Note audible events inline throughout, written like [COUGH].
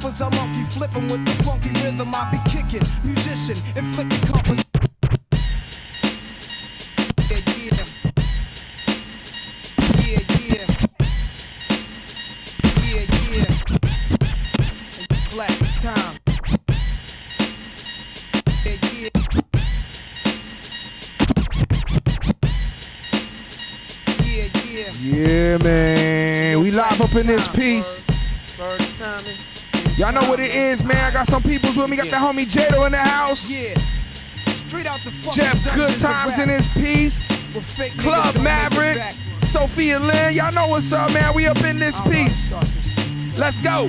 Rappers are monkey flipping with the funky rhythm I be kicking. Musician, inflicting compass. Yeah, yeah. Yeah, yeah. Yeah, yeah. Black time. Yeah, yeah. Yeah, yeah. Yeah, man. We live up in this piece. Birds timing. Y'all know what it is, man. I got some peoples with me. Got the homie Jado in the house. Yeah. Straight out the fucking Jeff Good Times in this piece. Where fake niggas Club don't make it Maverick. Sophia Lynn. Y'all know what's up, man. We up in this piece. Let's go.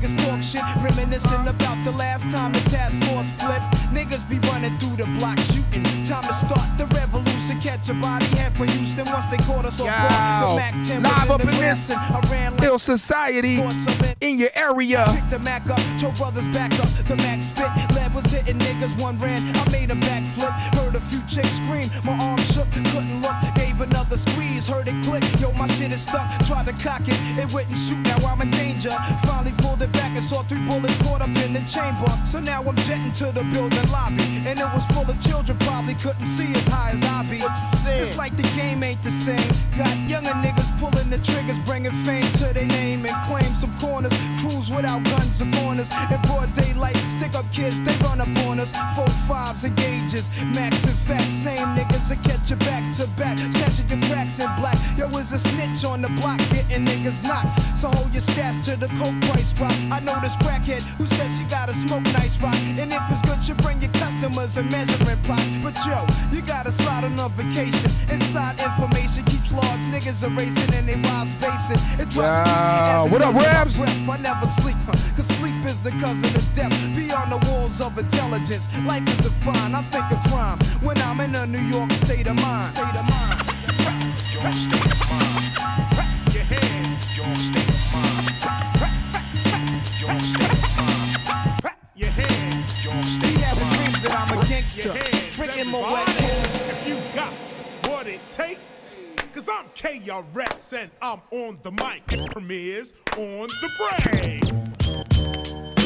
Niggas talk shit, reminiscing about the last time the task force flipped. Niggas be running through the block shooting. Time to start the revolution. Catch a body head for Houston once they caught us off guard. The Mac 10 live up in this and I ran like Ill Society Thoughts of it. in your area. Pick the Mac up, told brothers back up. The Mac spit, lead was hitting niggas. One ran, I made a backflip. Heard a few chicks scream, my arm shook, couldn't look. Gave another squeeze, heard it click. Yo, my shit is stuck. Tried to cock it, it wouldn't shoot. Now I'm in danger. Finally pulled it back and saw three bullets caught up in the chamber. So now I'm jetting to the building lobby, and it was full of children. Probably couldn't see as high as I be. It's like the game ain't the same. Got younger niggas pulling the triggers, bringing fame to their name and claim some corners. Cruise without guns or corners. In broad daylight, stick up kids, they run up on us. Four fives and gauges, max and facts. Same niggas that catch you back to back. Snatching your cracks in black. Yo, is a snitch on the block, getting niggas knocked. So hold your stats till the coke price drop. I know this crackhead who says she gotta smoke nice rock. And if it's good, you bring your customers and measuring plots. But yo, you gotta slide on a vacation. Inside information keeps large niggas erasing and they wild spacing. It drops Yo, as what up, goes in my Rabs? breath. I never sleep, huh? cause sleep is the cousin of death. Beyond the walls of intelligence, life is defined. I think of crime when I'm in a New York state of mind. State of mind. Your state of mind. Your head. Your state of mind. Your state of mind. Your hands. Your Be state of having mind. dreams that I'm a gangster. Your hands, uh, Drinking my everybody. wet takes, cause I'm KRS and I'm on the mic. It premieres on the breaks.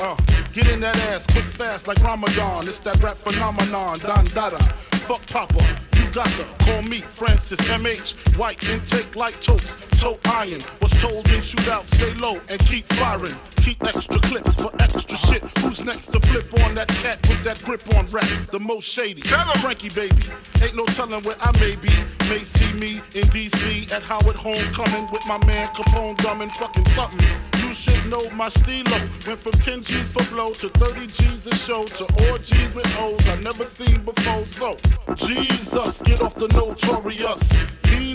Uh, get in that ass quick, fast like Ramadan. It's that rap phenomenon, Don Dada. Fuck Papa, you got to call me Francis MH. White intake like toast, toe iron. Was told in shootout, stay low and keep firing. Keep extra clips for extra shit. Who's next to flip on that cat with that grip on rap? The most shady. Frankie baby, ain't no telling where I may be. May see me in DC at Howard Homecoming with my man Capone drumming fucking something. Should know my stilo. Went from 10 G's for blow to 30 G's a show to all G's with O's I never seen before. So, Jesus, get off the notorious.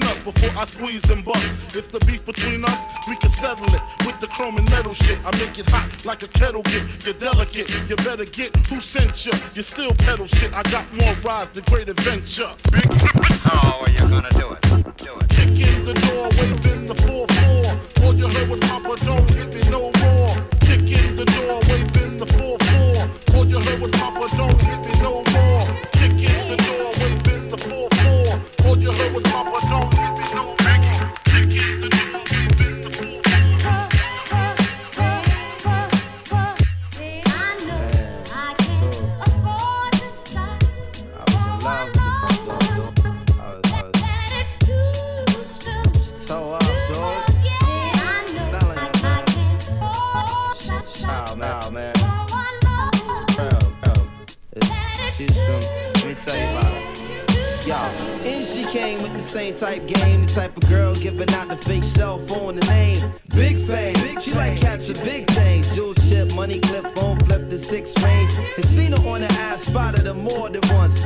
Us before I squeeze and bust. If the beef between us, we can settle it with the chrome and metal shit. I make it hot like a kettle get. You're delicate, you better get who sent you. You still pedal shit. I got more rides than great adventure. Oh, How are you gonna do it? Do it. Kick in the door, waving the 4-4. All you heard was Papa, don't hit me no more. Kick in the door, waving the 4-4. All you heard was same type game, the type of girl giving out the fake cell phone, the name. Big fame, she like catching big things. Jewel chip, money clip, phone flip the six range. And seen her on the ass, spotted her more than once.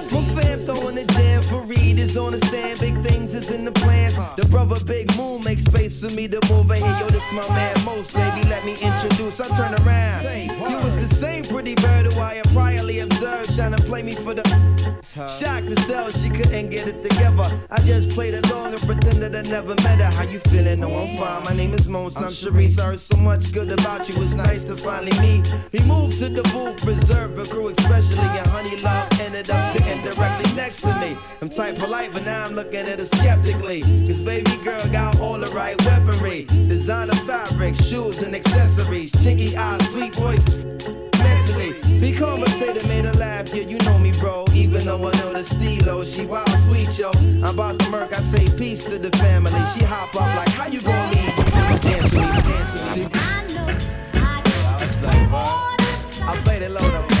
My fam throwing the jam for Reed on the stand. Big things is in the plans. The brother Big Moon makes space for me to move in here. Yo, this my man Mos, baby. Let me introduce. I turn around. You was the same pretty bird who I had priorly observed, trying to play me for the. Shocked to sell, she couldn't get it together. I just played along and pretended I never met her. How you feeling? No, I'm fine. My name is Mos. I'm Sharice. I heard so much good about you. It's nice to finally meet. We moved to the booth, reserved for crew, especially and Honey Love ended up sitting directly next to me. I'm type polite, but now I'm looking at her skeptically. Cause baby girl got all the right weaponry. Designer fabric, shoes and accessories. Chinky eyes, sweet voice mentally. Be conversated, made her laugh. Yeah, you know me, bro. Even though I know the stilo, she wild sweet, yo. I'm about to murk, I say peace to the family. She hop up like, how you gonna leave? Dance with me, dance with me. I like, what? I played it low though.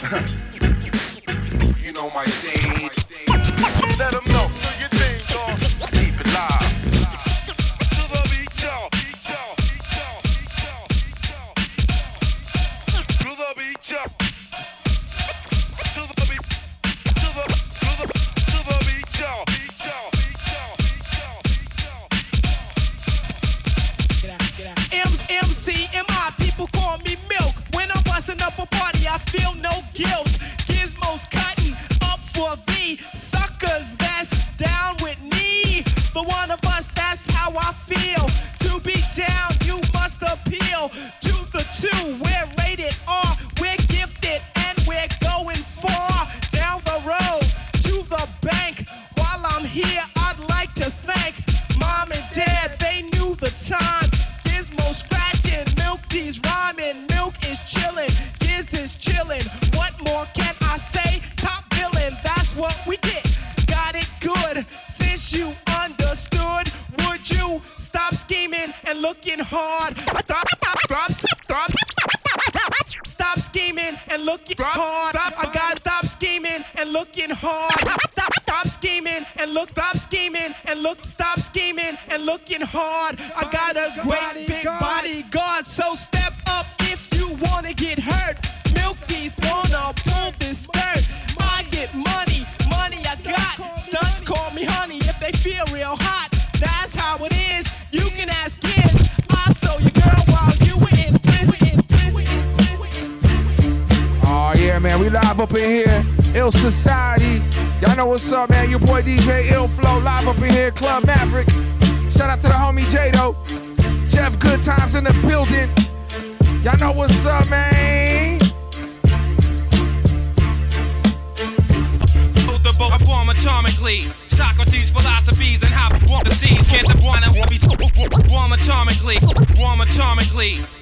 [LAUGHS] You know my stage. Let Up a party, I feel no guilt. Gizmos cutting up for the suckers that's down with me. The one of us, that's how I feel. To be down, you must appeal to the two. We're rated R, scheming and looking hard? Stop, stop, stop, stop. Stop scheming and looking hard. I gotta stop scheming and looking hard. Stop, stop scheming and look, stop scheming and look, stop scheming and looking hard. I got a great big bodyguard, so step up if you wanna get hurt. Milky's gonna pull this skirt. Oh yeah, man, we live up in here. Ill Society. Y'all know what's up, man. Your boy DJ Ill Flow live up in here, Club Maverick. Shout out to the homie Jado. Jeff Good Times in the building. Y'all know what's up, man. Atomically. Socrates' philosophies and how the seas can't the one and be bomb atomically. Bomb atomically.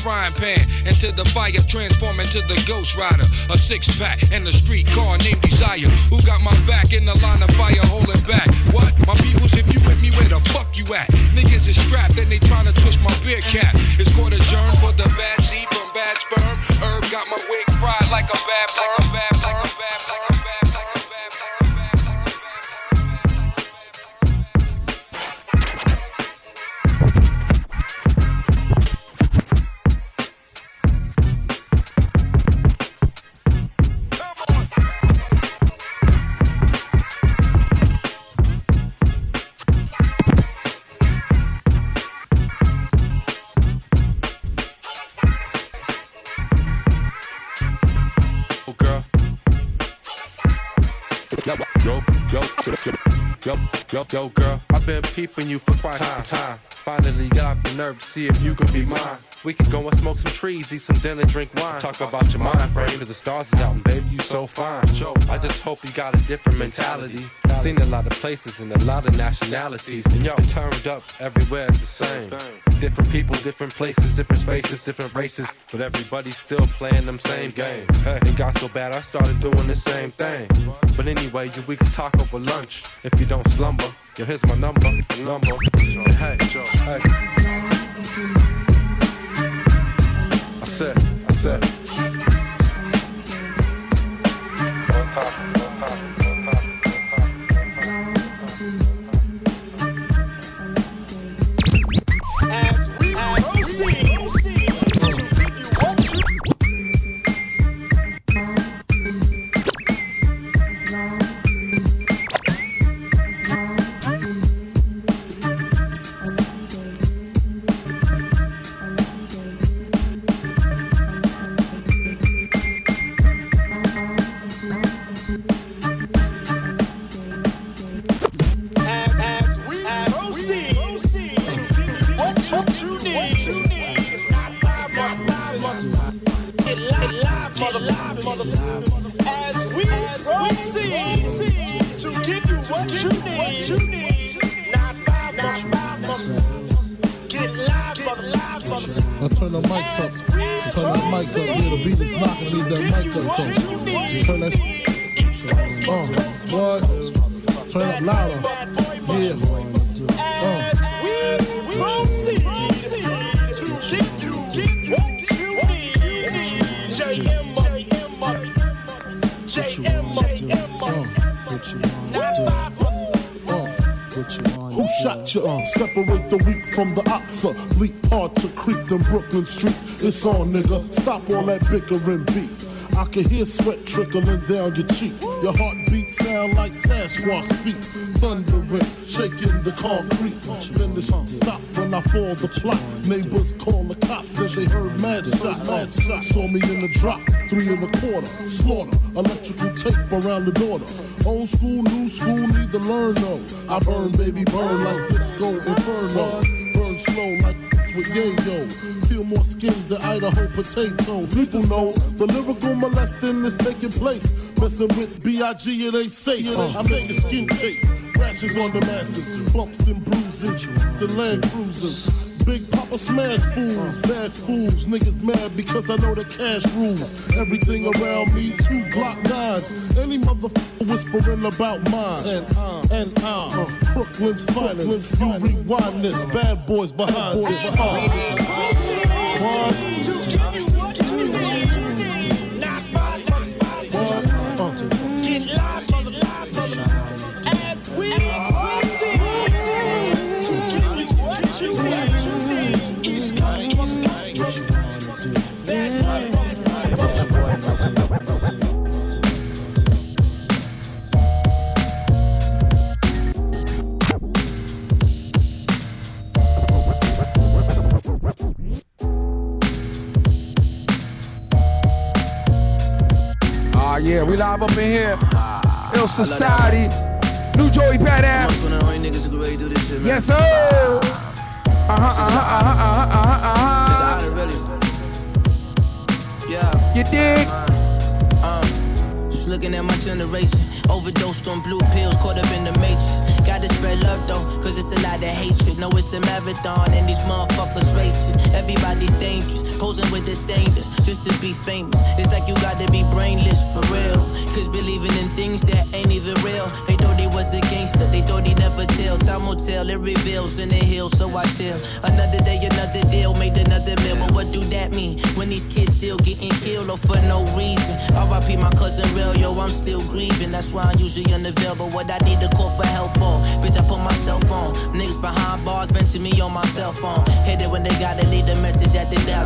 frying pan. Into the fire, transform into the ghost rider. A six-pack and a street car named Desire. Who got my back in the line of fire, holding back? What? My peoples, if you with me, where the fuck you at? Niggas is strapped and they trying to twist my beer cap. It's called a for the bad seed from bad sperm. Herb got my wig fried like a bad like a bad like a bad like a bad like yo, yo, yo, girl. I've been peeping you for quite some time. Finally got the nerve to see if you could be mine. We can go and smoke some trees, eat some dinner, drink wine. Talk about your mind frame, cause the stars is out, and baby, you so fine. I just hope you got a different mentality. Seen a lot of places and a lot of nationalities. And y'all turned up everywhere, it's the same. Different people, different places, different spaces, different races. But everybody's still playing them same games. Hey, it got so bad, I started doing the same thing. But anyway, you, we can talk over lunch if you don't slumber. Yo, here's my number, number. Hey, hey. I said, I said. Oxa. Bleak part to creep them Brooklyn streets. It's on, nigga. Stop all that bickering beef. I can hear sweat trickling down your cheek. Your heartbeat sound like Sasquatch feet. Thundering, shaking the concrete. Then the stop when I fall the plot. Neighbors call the cops, said they heard mad shots. Mad shots. Saw me in the drop, three and a quarter. Slaughter, electrical tape around the daughter. Old school, new school, need to learn though. I burn, baby, burn like disco inferno. Slow like with yayo. Feel more skins than Idaho potato. People know the lyrical molesting is taking place. Messing with B.I.G. it ain't safe. Uh, I make your skin shake. Rashes on the masses, bumps and bruises, to land cruisers. Big Papa smash fools, bash fools. Niggas mad because I know the cash rules. Everything around me, two Glock nines. Any motherfucker whispering about mine. And, and uh, Brooklyn's finest. You rewind this, bad boys behind this. One, Ah, yeah, we live up in here. Ill Society. New Joey Badass. Yes, sir. Uh-huh, uh-huh, uh-huh, uh-huh, uh-huh, uh-huh. Yeah. You dig? Uh, just looking at my generation. Overdosed on blue pills, caught up in the matrix. Gotta spread love though, cause it's a lot of hatred. No, it's a marathon and these motherfuckers racist. Everybody's dangerous, posing with their disdainers just to be famous. It's like you gotta be brainless for real. Cause believing in things that ain't even real. They thought he was a gangster, they thought he never tell. Time will tell, it reveals in the hills, so I chill. Another day, another deal, made another meal. But what do that mean when these kids still getting killed or for no reason? RIP my cousin real, yo, I'm still grieving. That's why I'm usually unavailable. But what I need to call for help for? Bitch, I put myself on. Niggas behind bars venting me on my cell phone. Hit it when they gotta leave the message at the dial.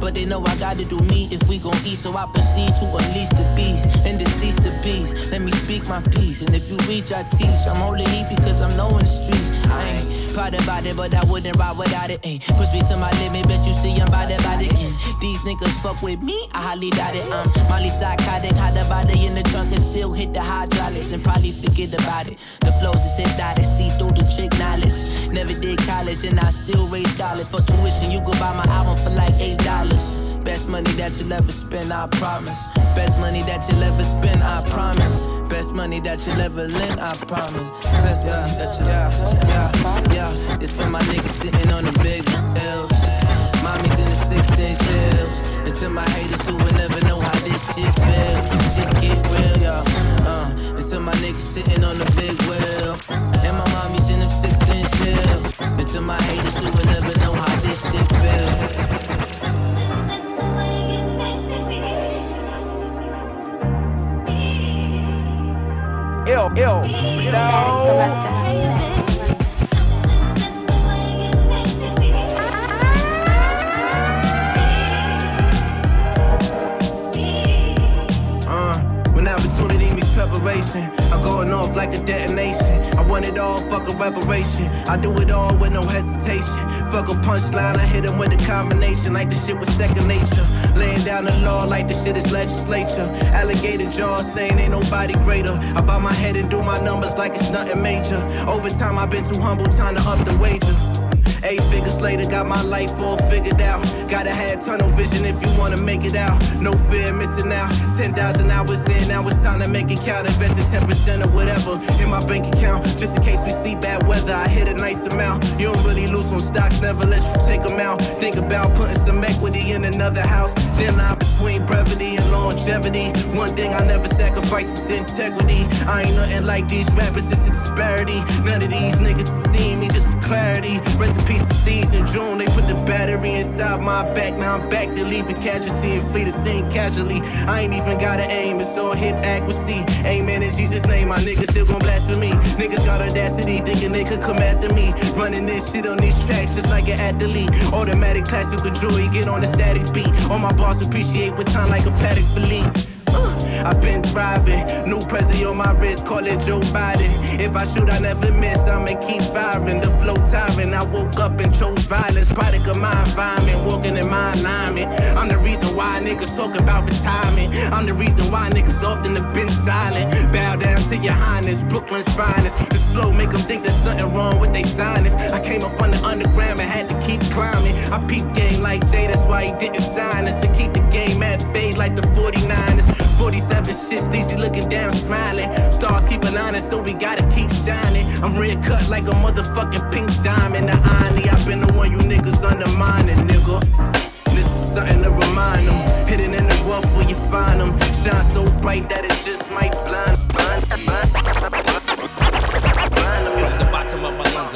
But they know I gotta do me if we gon' eat, so I proceed to unleash the beast and decease the beast. Let me speak my piece, and if you reach, I teach. I'm holding heat because I'm knowing the streets. I ain't Proud about it, but I wouldn't ride without it. Ay, push me to my limit, bet you see I'm it, about it. And these niggas fuck with me, I highly doubt it. I'm Molly psychotic, hide the body in the trunk and still hit the hydraulics and probably forget about it. The flows is hypnotic, see through the trick knowledge. Never did college and I still raise dollars. For tuition, you could buy my album for like eight dollars. Best money that you'll ever spend, I promise. Best money that you'll ever spend, I promise. Best money that you'll ever lend, I promise. Best money that you, yeah, yeah, yeah. It's for my niggas sitting on the big hills. Mommy's in the six inch heels. And to my haters who will never know how this shit feels. This shit get real, yeah. Uh, and to my niggas sitting on the big wheel. And my mommy's in the six inch heels. And to my haters who will never know how this shit feels. Ill, ill, no. Going off like a detonation. I want it all, fuck a reparation. I do it all with no hesitation. Fuck a punchline, I hit him with a combination like the shit was second nature. Laying down the law like the shit is legislature. Alligator jaw saying ain't nobody greater. I bow my head and do my numbers like it's nothing major. Over time, I've been too humble, time to up the wager. Eight figures later, got my life all figured out. Gotta have tunnel vision if you wanna make it out. No fear missing out. 10,000 hours in, now it's time to make it count. Invested 10% or whatever in my bank account. Just in case we see bad weather, I hit a nice amount. You don't really lose on stocks, never let you take them out. Think about putting some equity in another house. Then line between brevity and longevity. One thing I never sacrifice is integrity. I ain't nothing like these rappers, it's a disparity. None of these niggas see me just for clarity. Rest peace to in June, they put the battery inside my back. Now I'm back to leave a casualty and flee the scene casually. I ain't even gotta aim, it's all hit accuracy. Amen in Jesus' name, my niggas still gon' blaspheme. Niggas got audacity, thinking they could come after me. Running this shit on these tracks just like an athlete. Automatic classical joy, get on the static beat. All my bars appreciate with time like a Patek Philippe. I've been thriving. New Prezi on my wrist, call it Joe Biden. If I shoot, I never miss. I'ma keep firing. The flow tyrant. I woke up and chose violence. Product of my environment, walking in my alignment. I'm the reason why niggas talk about retirement. I'm the reason why niggas often have been silent. Bow down to your highness, Brooklyn's finest. This flow make them think there's something wrong with they sinus. I came up from the underground and had to keep climbing. I peep game like Jay, that's why he didn't sign us. To keep the game at bay like the 49ers. 47 shit, easy looking down, smiling. Stars keep aligning, so we gotta keep shining. I'm red cut like a motherfucking pink diamond. The irony, I've been the one you niggas undermining, nigga. This is something to remind them. Hidden in the rough where you find them. Shine so bright that it just might blind, blind, blind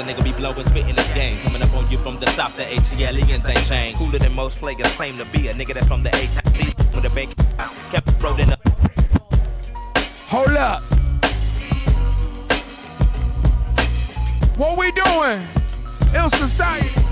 a nigga be blowing, spitting this game. Coming up on you from the south, the ATLians ain't changed. Cooler than most players claim to be. A nigga that from the A time with a bank kept rolling up. Hold up. What we doing? Ill Society.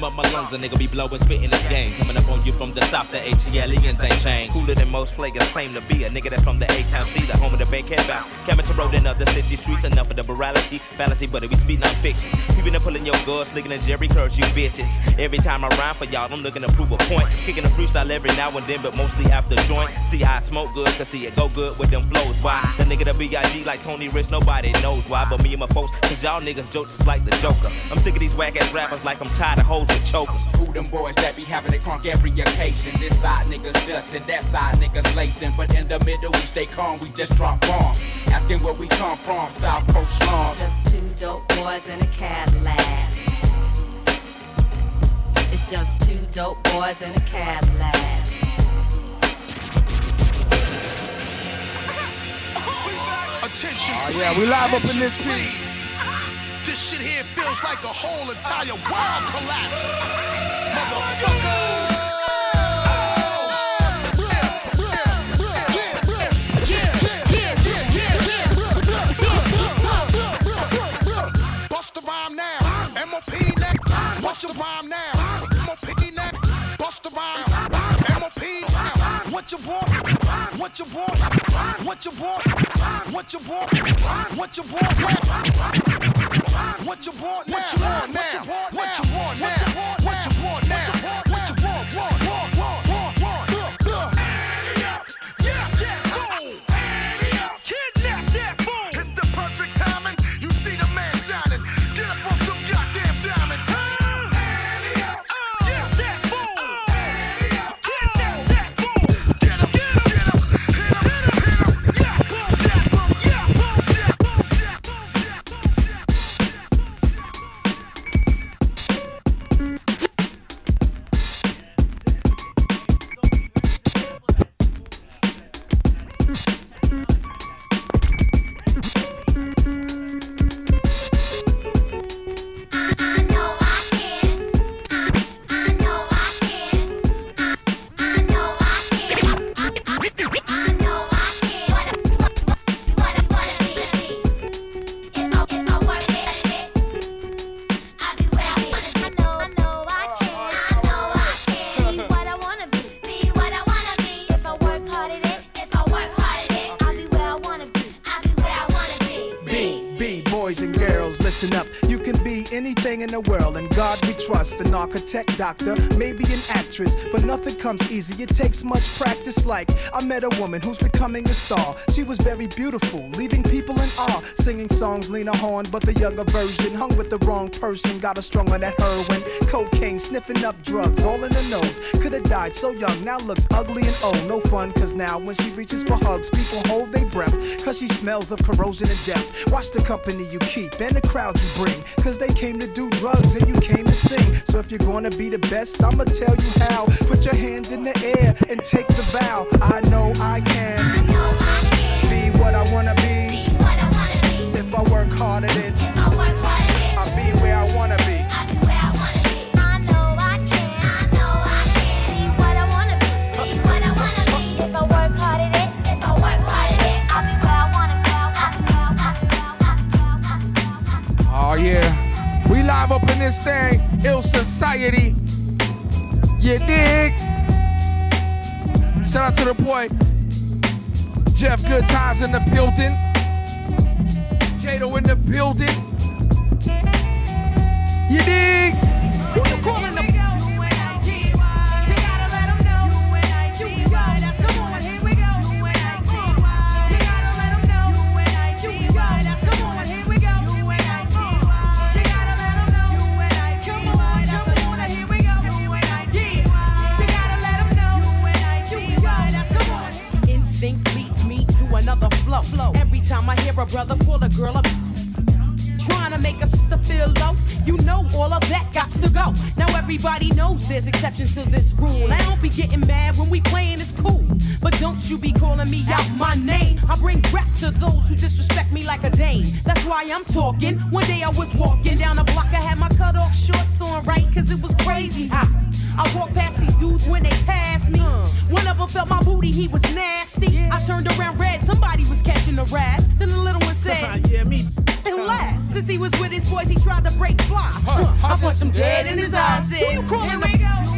Bottom of my lungs, a nigga be blowing, spitting this game. Coming up on you from the south, the ATLians ain't changed. Cooler than most players claim to be. A nigga that from the A-Town C, the home of the Bankhead. Coming to road in other city streets, enough of the morality, fallacy, but we speak non fiction. People that pulling your guards, looking at Jheri Curls, you bitches. Every time I rhyme for y'all, I'm looking to prove a point. Kicking a freestyle every now and then, but mostly after joint. See I smoke good, cause see it go good with them flows. Why? The nigga that B.I.G. like Tony Rich, nobody knows why, but me and my folks, cause y'all niggas joke just like the Joker. I'm sick of these whack ass rappers like I'm tired of hoes with chokers. Who them boys that be having it crunk every occasion? This side niggas dustin', that side niggas lacing. But in the middle, we stay calm, we just drop bombs. Asking where we come from, South Coast slums. Just two dope boys in a Cadillac. It's just two dope boys in a Cadillac. Attention. Oh, yeah, we live up in this piece. Feels like a whole entire world collapse. Motherfucker. What's your rhyme now? MOP now. Bust the rhyme. MOP now. What you want? What you want? What you want? What you want? What you want? What you want? What you want now? What you want now? What you want now? What you want? Architect, doctor, maybe an actress, but nothing comes easy. It takes much practice. Like, I met a woman who's becoming a star. She was very beautiful, leaving people in awe. Singing songs, Lena Horne, but the younger version. Hung with the wrong person, got her strung on that heroin. Cocaine, sniffing up drugs, all in the nose. Could've died so young, now looks ugly and old. No fun, cause now when she reaches for hugs, people hold their breath. Cause she smells of corrosion and death. Watch the company you keep and the crowd you bring. Cause they came to do drugs and you came to sing. So if you're gonna be the best, I'ma tell you how. Put your hand in the air and take the vow. I know I can. Be what I wanna be. Be what I wanna be. If I work hard in it, if I work hard in it, I'll be where I wanna be. I be where I wanna be, I know I can. I know I can be what I wanna be. Be what I wanna be. If I work hard at it, I'll be where I wanna be. Oh yeah, we live up in this thing, ill society. You dig? Shout out to the boy Jeff Good Times in the building. Jado in the building. You dig? A brother pull a girl up trying to make a sister feel low. You know all of that got to go. Now everybody knows there's exceptions to this rule. I don't be getting mad when we playing it's cool. But don't you be calling me out my name. I bring rap to those who disrespect me like a dame. That's why I'm talking. One day I was walking down the block. I had my cut off shorts on right cause it was crazy. I walked past these dudes when they passed me. One of them felt my booty, he was nasty. I turned around red, somebody was catching the rat. Then the little one said, [LAUGHS] Yeah, me. And laughed. Since he was with his boys, he tried to break fly. Huh, I punched him dead in his eyes. Who you calling me?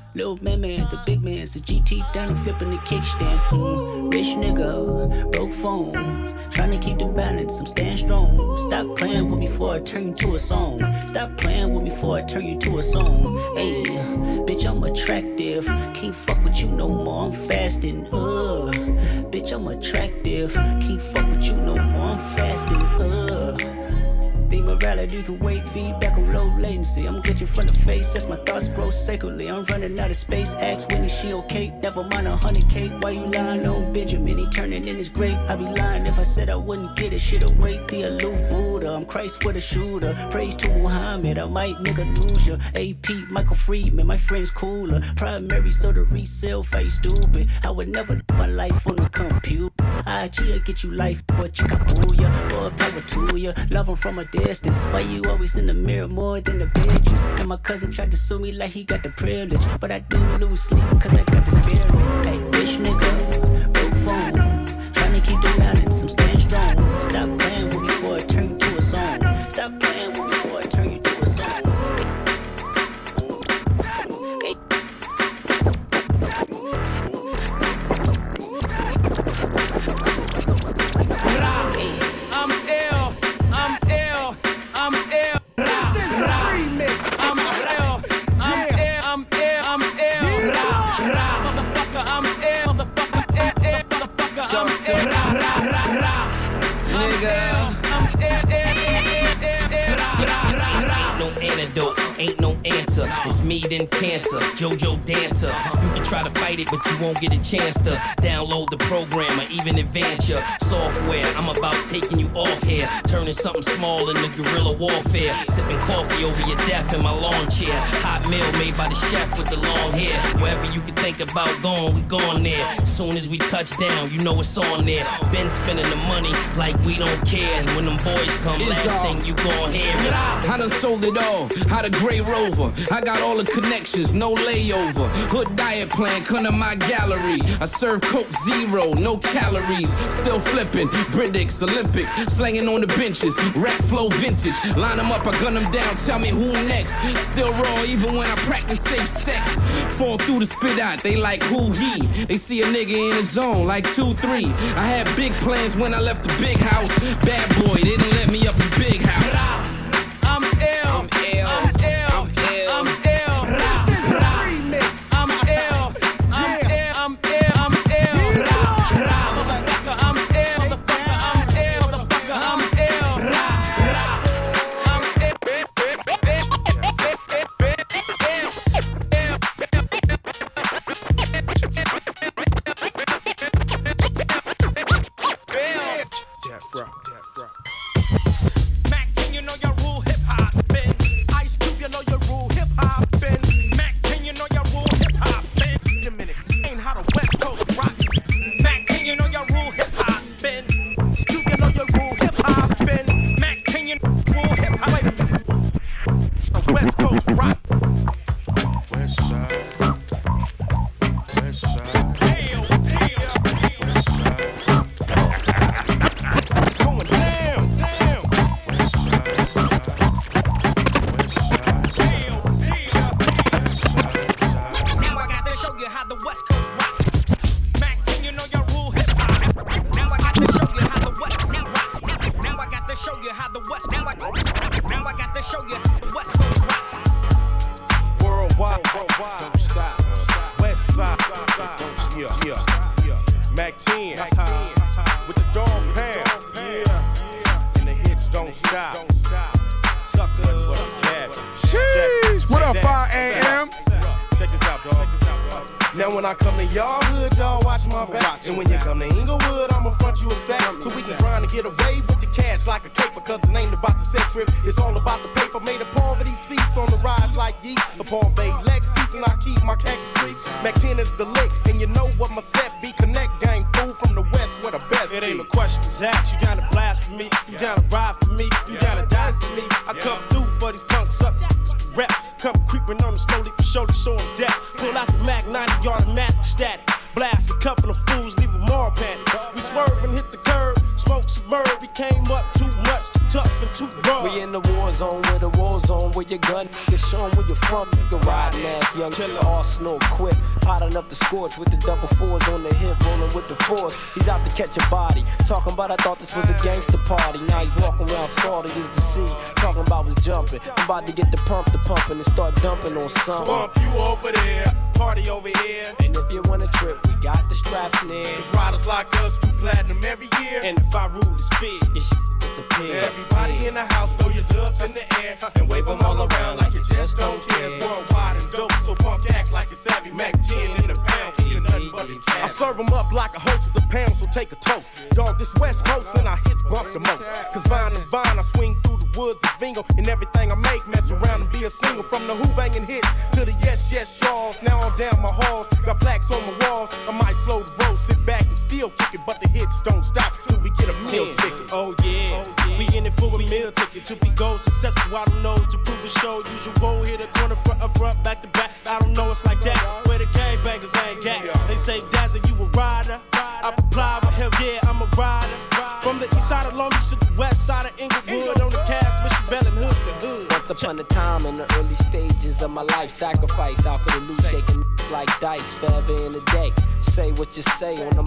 Little man, man, the big man's the GT down and flipping the kickstand. Mm. Rich nigga, broke phone. Trying to keep the balance, I'm staying strong. Stop playing with me before I turn you to a song. Stop playing with me before I turn you to a song. Hey, bitch, I'm attractive. Can't fuck with you no more, I'm fasting. Ugh. bitch, I'm attractive. Can't fuck with you no more, I'm fasting. Uh. Morality can wait, feedback on low latency. I'm you from the face as my thoughts grow sacredly. I'm running out of space. Ask Winnie, she okay? Never mind a hundred K. Why you lying on Benjamin? He turning in his grave. I'd be lying if I said I wouldn't get it. Shit away, the aloof Buddha. I'm Christ with a shooter. Praise to Muhammad. I might nigga lose ya. AP, Michael Friedman, my friend's cooler. Primary, so the resale face stupid. I would never do my life on the computer. IG, I get you life, but you can boo ya. More power to ya. Love 'em from a Why you always in the mirror more than the bitches? And my cousin tried to sue me like he got the privilege. But I do lose sleep cause I got the spirit. Hey, bitch nigga, but you won't get a chance to download the program or even advance your software. I'm about taking you off here, turning something small into guerrilla warfare. Sipping coffee over your death in my lawn chair. Hot meal made by the chef with the long hair. Wherever you can think about going, we going there. Soon as we touch down, you know it's on there. Been spending the money like we don't care. And when them boys come, last thing you gon' hear is. I done sold it all. How the gray rover. I got all the connections, no layover. Hood diet plan, come to my gallery. I serve Coke Zero, no calories. Still flipping, Britics, Olympic, slanging on the benches. Rap flow vintage. Line them up, I gun them down. Tell me who next. Still raw, even when I practice safe sex. Fall through the spit out, they like who he. They see a nigga in the zone, like 2 3. I had big plans when I left the big house. Bad boy, they didn't let me up in big house. Trip, it's Scorch with the double fours on the hip, rolling with the force. He's out to catch a body. Talking about I thought this was a gangster party. Now he's walking around salty as the sea. Talking about was jumping. I'm about to get the pump to pumping and start dumping on some. Pump you over there, party over here. And if you wanna trip, we got the straps near. Cause riders like us do platinum every year. And if I root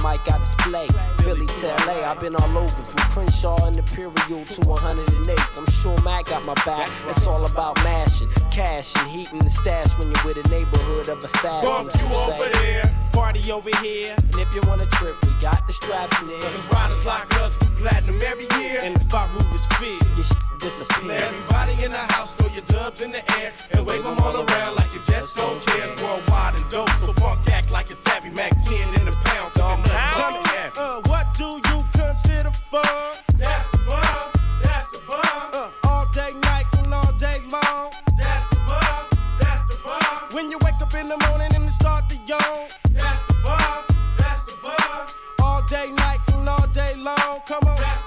mic I display. Philly to LA, I've been all over from Crenshaw and Imperial to 108. I'm sure Mac got my back. It's all about mashing, cash and heating the stash when you're with a neighborhood of assassins. Bump over here, party over here. And if you wanna trip, we got the straps in there. Cause riders like us, platinum every year. And if our roof is filled, your sh- disappear. Everybody in the house, throw your dubs in the air and wave them all around like you just don't care. When you wake up in the morning and you start to yawn. That's the bug, that's the bug. All day, night, and all day long. Come on. That's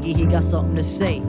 He got something to say.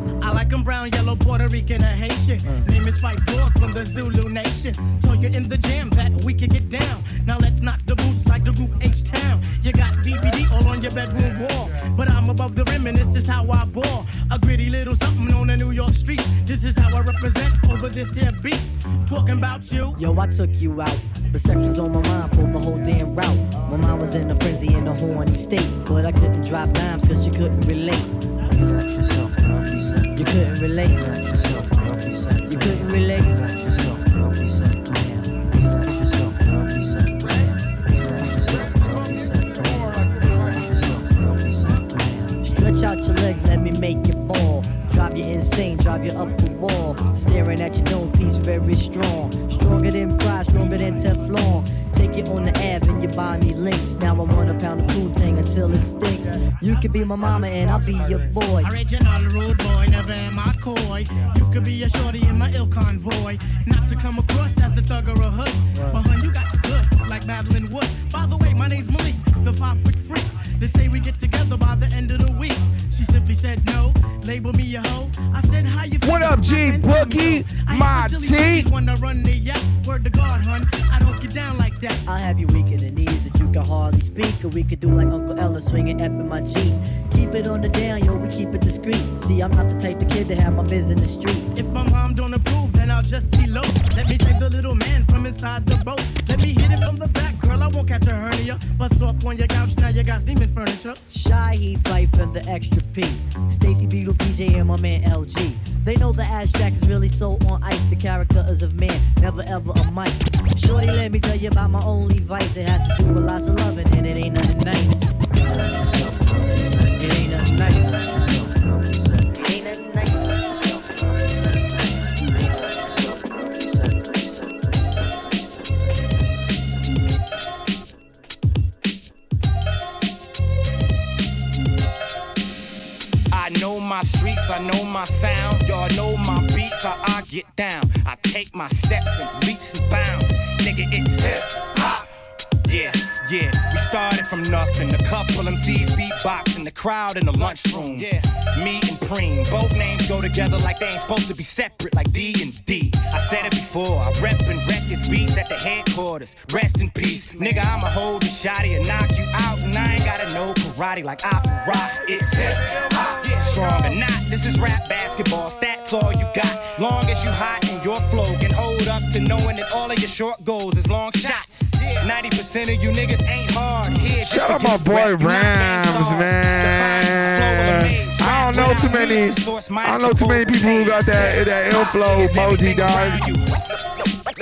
Crowd in the lunchroom. Yeah, me and Preem, both names go together like they ain't supposed to be separate, like D and D. I said it before, I rep and wreck this beats at the headquarters. Rest in peace, nigga. I'ma hold the shotty and knock you out, and I ain't gotta know karate like I for rock. It's hip hop, yeah, strong or not. This is rap basketball, stats all you got. Long as you hot and your flow can hold up to knowing that all of your short goals is long shots. 90% of you niggas ain't hard here. Shout out my boy. Rams, man. I don't know too many. I don't know too many people who got that that ill flow emoji, dog.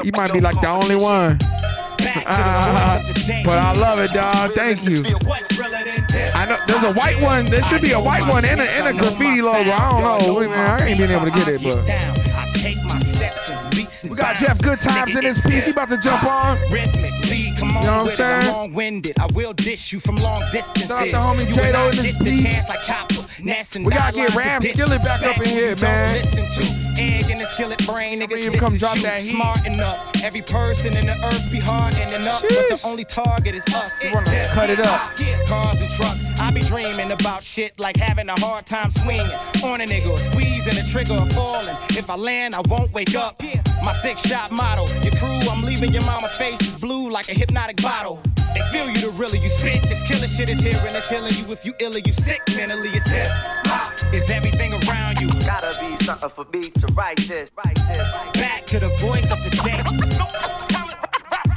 You might be like the only one. but I love it, dog. Thank you. I know there's a white one. There should be a white one in a in a graffiti logo. I don't know. Man, I ain't been able to get it, but we got Jeff Good Times in this piece. He about to jump on. Rhythmically, come on You know what I'm it. I'm saying? long-winded. I will dish you from long distances. Shout out to homie You Jado in this piece. like Chopper, We gotta get Ram Skillet back up in here, man. Listen to egg in the skillet brain, nigga. come drop that heat. Smarten up. Every person in the earth be hardening up, but the only target is us. It's cut it up. Cars and trucks. I be dreaming about shit like having a hard time swinging on a nigga, squeezing the trigger or falling. If I land, I won't wake up. My six shot motto. Your crew, I'm leaving your mama face is blue like a hypnotic bottle. They feel you the realer you spit. This killer shit is here and it's healing you. If you ill or you sick mentally, it's hip hop. Is everything around you. Gotta be something for me to write this. Write this. Back to the voice of the day.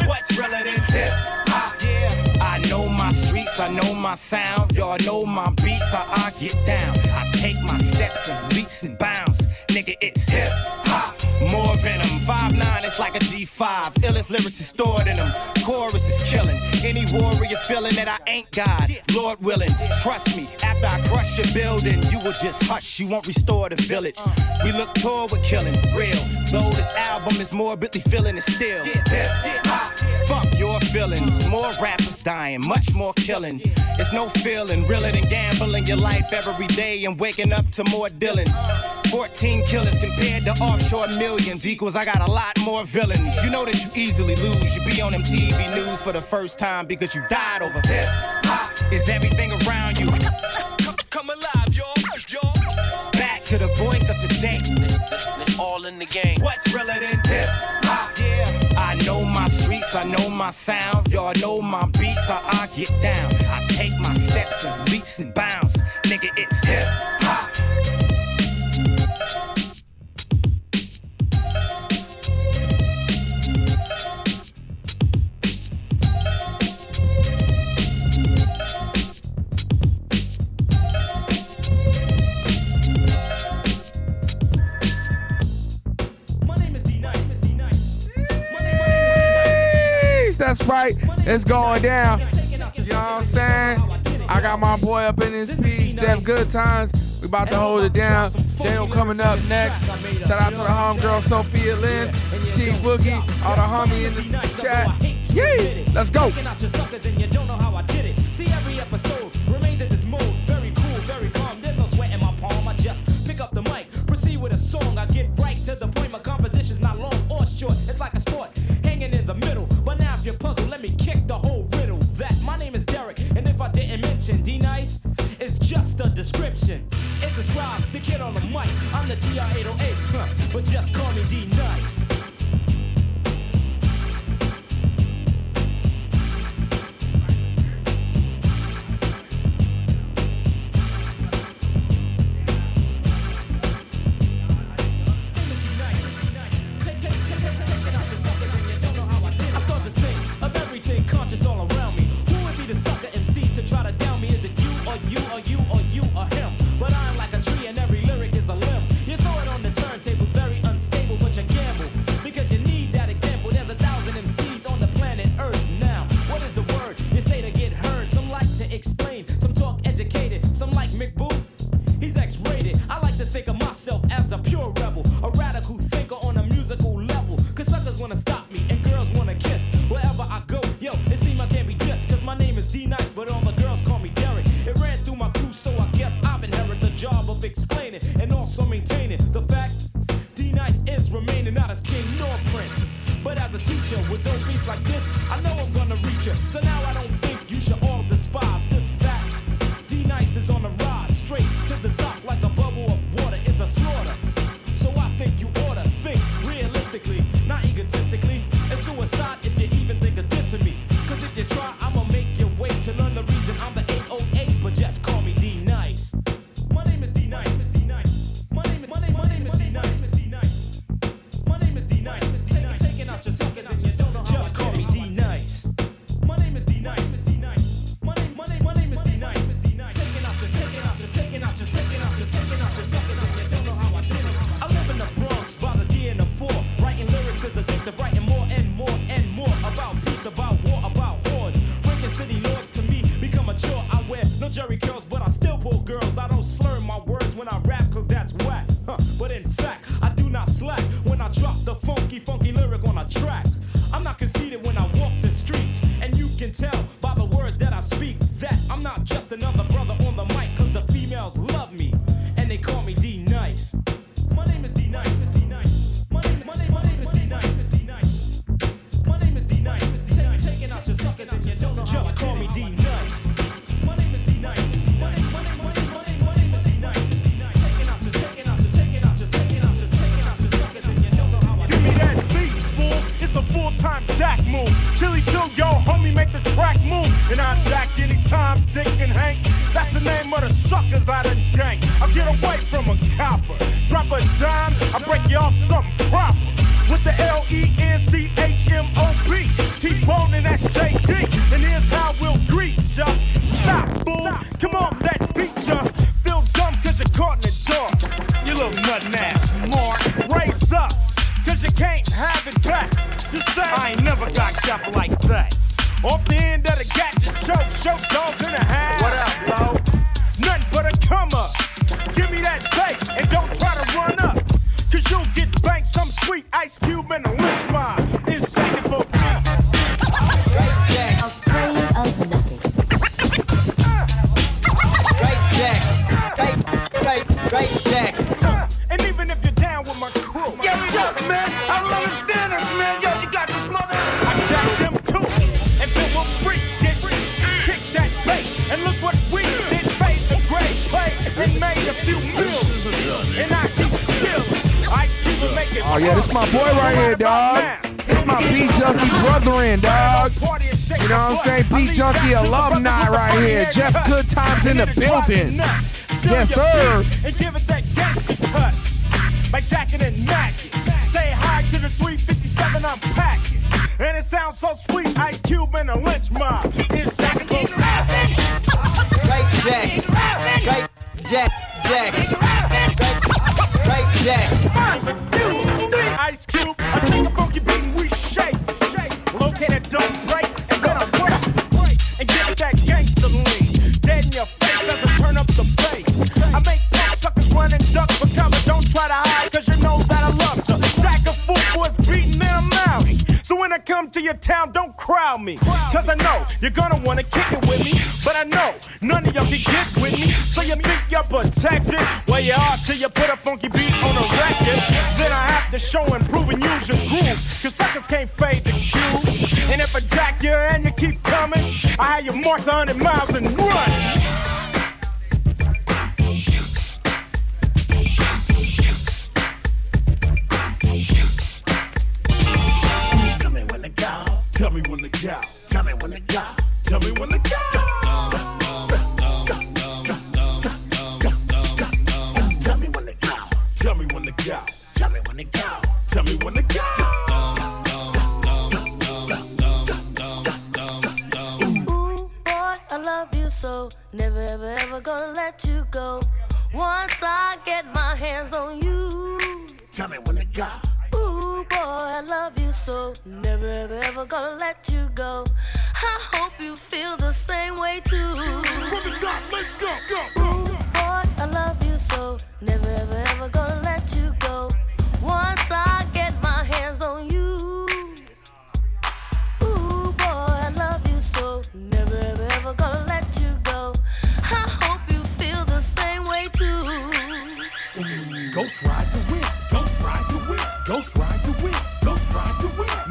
What's realer than hip hop? Yeah, I know my streets, I know my sound. Y'all know my beats, how I get down. I take my steps and leaps and bounds. Nigga, it's hip hop. More venom. 5'9, it's like a G5. Illest lyrics is stored in them. Chorus is killing. Any warrior feeling that I ain't God. Lord willing, trust me. After I crush your building, you will just hush. You won't restore the village. We look toward with killing. Real. Though this album is morbidly feeling it still. Hip hop. Fuck your feelings. More rappers dying, much more killing. It's no feeling realer than gambling your life every day and waking up to more Dylans. 14 killers compared to offshore millions equals I got a lot more villains. You know that you easily lose. You be on MTV news for the first time because you died over hip hop. Is everything around you? Come alive, y'all. y'all. Back to the voice of the day. It's all in the game. What's realer than hip hop? I know my sound. Y'all know my beats, how I get down. I take my steps and leaps and bounds. Nigga, it's hip It's going down. You know what I'm saying? I got my boy up in this piece, Jeff Good Times. We about to hold it down. Jano coming up next. Shout out to the homegirl Sophia Lynn, T Boogie, all the homie in the chat. Yay! Let's go. See every episode remains in this mode. Very cool, very calm. Up the mic, proceed with a song. I get right I didn't mention D Nice, it's just a description. It describes the kid on the mic. I'm the TR-808, huh, but just call me D Nice. in the building. don't crowd me. Cause I know you're gonna wanna kick it with me. But I know none of y'all can get with me. So you think you're protected? Well, you are till you put a funky beat on a record. Then I have to show and prove and use your groove. Cause suckers can't fade the cue. And if I jack you and you keep coming, I have you march 100 miles and run. Tell me when to go. Tell me when to go. Tell me when to go. Tell me when to go. Tell me when to go. Tell me when to go. Ooh, boy, I love you so. Never, ever, ever gonna let you go. Once I get my hands on you. Tell me when to go. Ooh, boy, I love you so. Never ever ever gonna let you go. I hope you feel the same way too. From the top, let's go, go, go. Ooh, boy, I love you so. Never ever ever gonna let you go. Once I get my hands on you. Ooh, boy, I love you so. Never ever ever gonna let you go. I hope you feel the same way too. Ghost ride the whip, ghost ride the whip, ghost ride.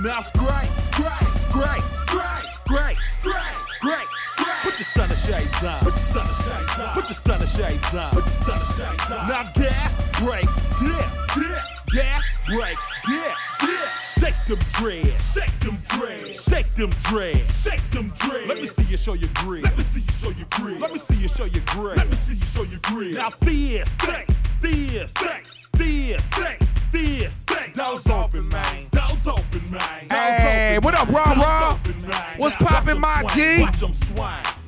Now scrape, scrape, scrape, scrape, scrape, scrape, scrape, scrape. Put your stunner shades on. Put your stunner shades on. Put your stunner shades on. Put your stunner shades on. Now gas, break, dip, dip, gas, break, dip, dip. Shake them dreads, shake them dreads, shake them dreads, shake them dreads. Let me see you show your grid. Let me see you show your grid. Let me see you show your grid. Let me see you show your grid. Now fierce, sex, fierce, sex, fierce, sex, fierce, sex. Doors open, man. Doors open, man. Hey, what up, Rob Rob? What's poppin', my G? Watch them swing.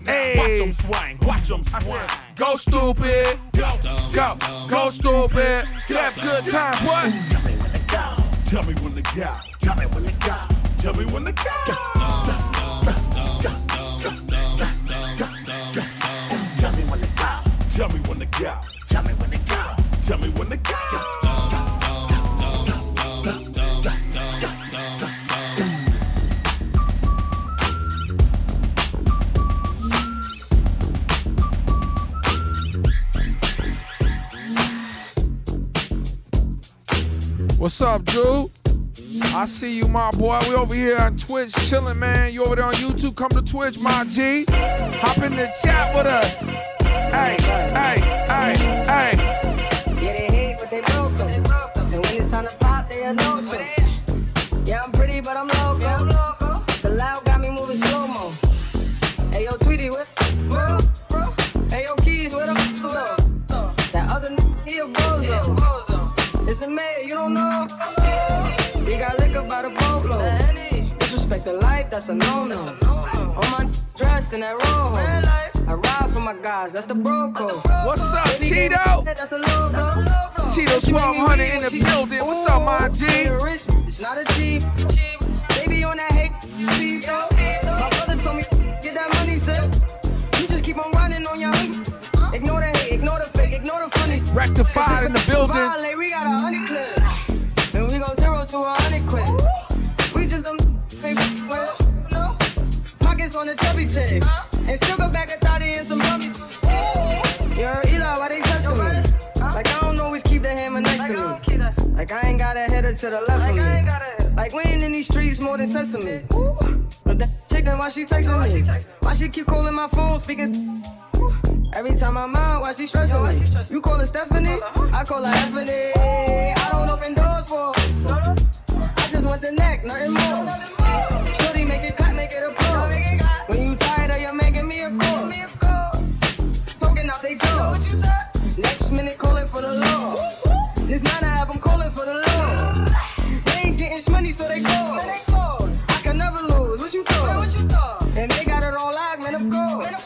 Hey. Watch them swing. Watch them I said, go stupid. Go, Go, go stupid. Jeff Good Times, what? Tell me when to go. Tell me when to go. Tell me when to go. Tell me when to go. Tell me when to go. Tell me when to go. Tell me when to go. What's up, Drew? I see you, my boy. We over here on Twitch chilling, man. You over there on YouTube? Come to Twitch, my G. Hop in the chat with us. Hey, hey, hey, hey. Yeah, they hate, but they broke 'em. And when it's time to pop, they a no. Yeah, I'm pretty, but I'm loco. That's a no-no. On my dressed in that rojo. I ride for my guys, that's the bro code. What's up, Baby, give me Cheeto? That's a low blow. Cheeto She make me 1200 in the building. What's up, my G? It's not a cheap. Baby on that hate beat, yo. My brother told me, get that money, sir. You just keep on running on your hungry. Ignore the hate, ignore the fake, ignore the funny. Rectified in the building. Violate, we got a hundred clips. And we go zero to a On the chubby chick. And still go back a thotty and some bummy. You're Eli, why they testing me? Like I don't always keep the hammer next to me. Like I ain't got a header to the left of me. Like we ain't in these streets more than sesame. But that chicken, why she texting me? Why she keep calling my phone, speaking? Every time I'm out, why she stressing me? You call her Stephanie? I call her Stephanie. I don't open doors for. her. I just want the neck, nothing more. Shorty make it clap, make it a pro. When you tired of you making me a call. Me a call. Poking out they jaw. Next minute calling for the law. This nine I have them calling for the law. They ain't getting money, so they call. I can never lose. What you thought? what you thought And they got it on lock, man, of course.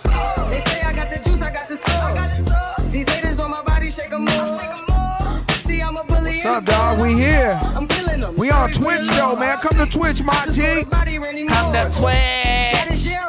They say I got the juice, I got the sauce. These haters on my body, shake 'em off. See, I'm a bully. What's up, dog? We here. I'm killing 'em. We on Twitch, though, man. Come to Twitch, my Just G. know the body really Come to. Twitch.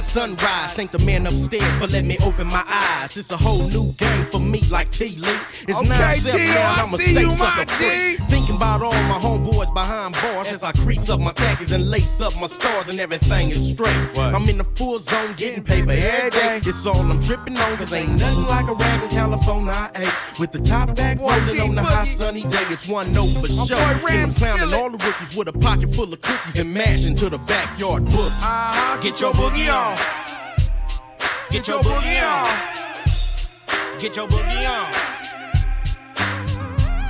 At the crack of sunrise. Thank the man upstairs for letting me open my eyes. It's a whole new game for me, like T Lee. It's Okay, nine seven Gio, now, I I'ma see you, my. G. Thinking about all my homeboys behind bars as I crease up my khakis and lace up my stars and everything is straight. I'm in the full zone getting paper every day. It's all I'm tripping on, cause ain't nothing like a rag in California I ate. With the top back rolling on the hot sunny day, it's one note for My sure. boy Ram I'm clowning all the rookies with a pocket full of cookies and mashing to the backyard book. Uh-huh. Get your boogie on. Get your boogie on. Get your boogie on.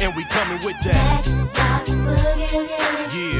And we coming with that. Yeah.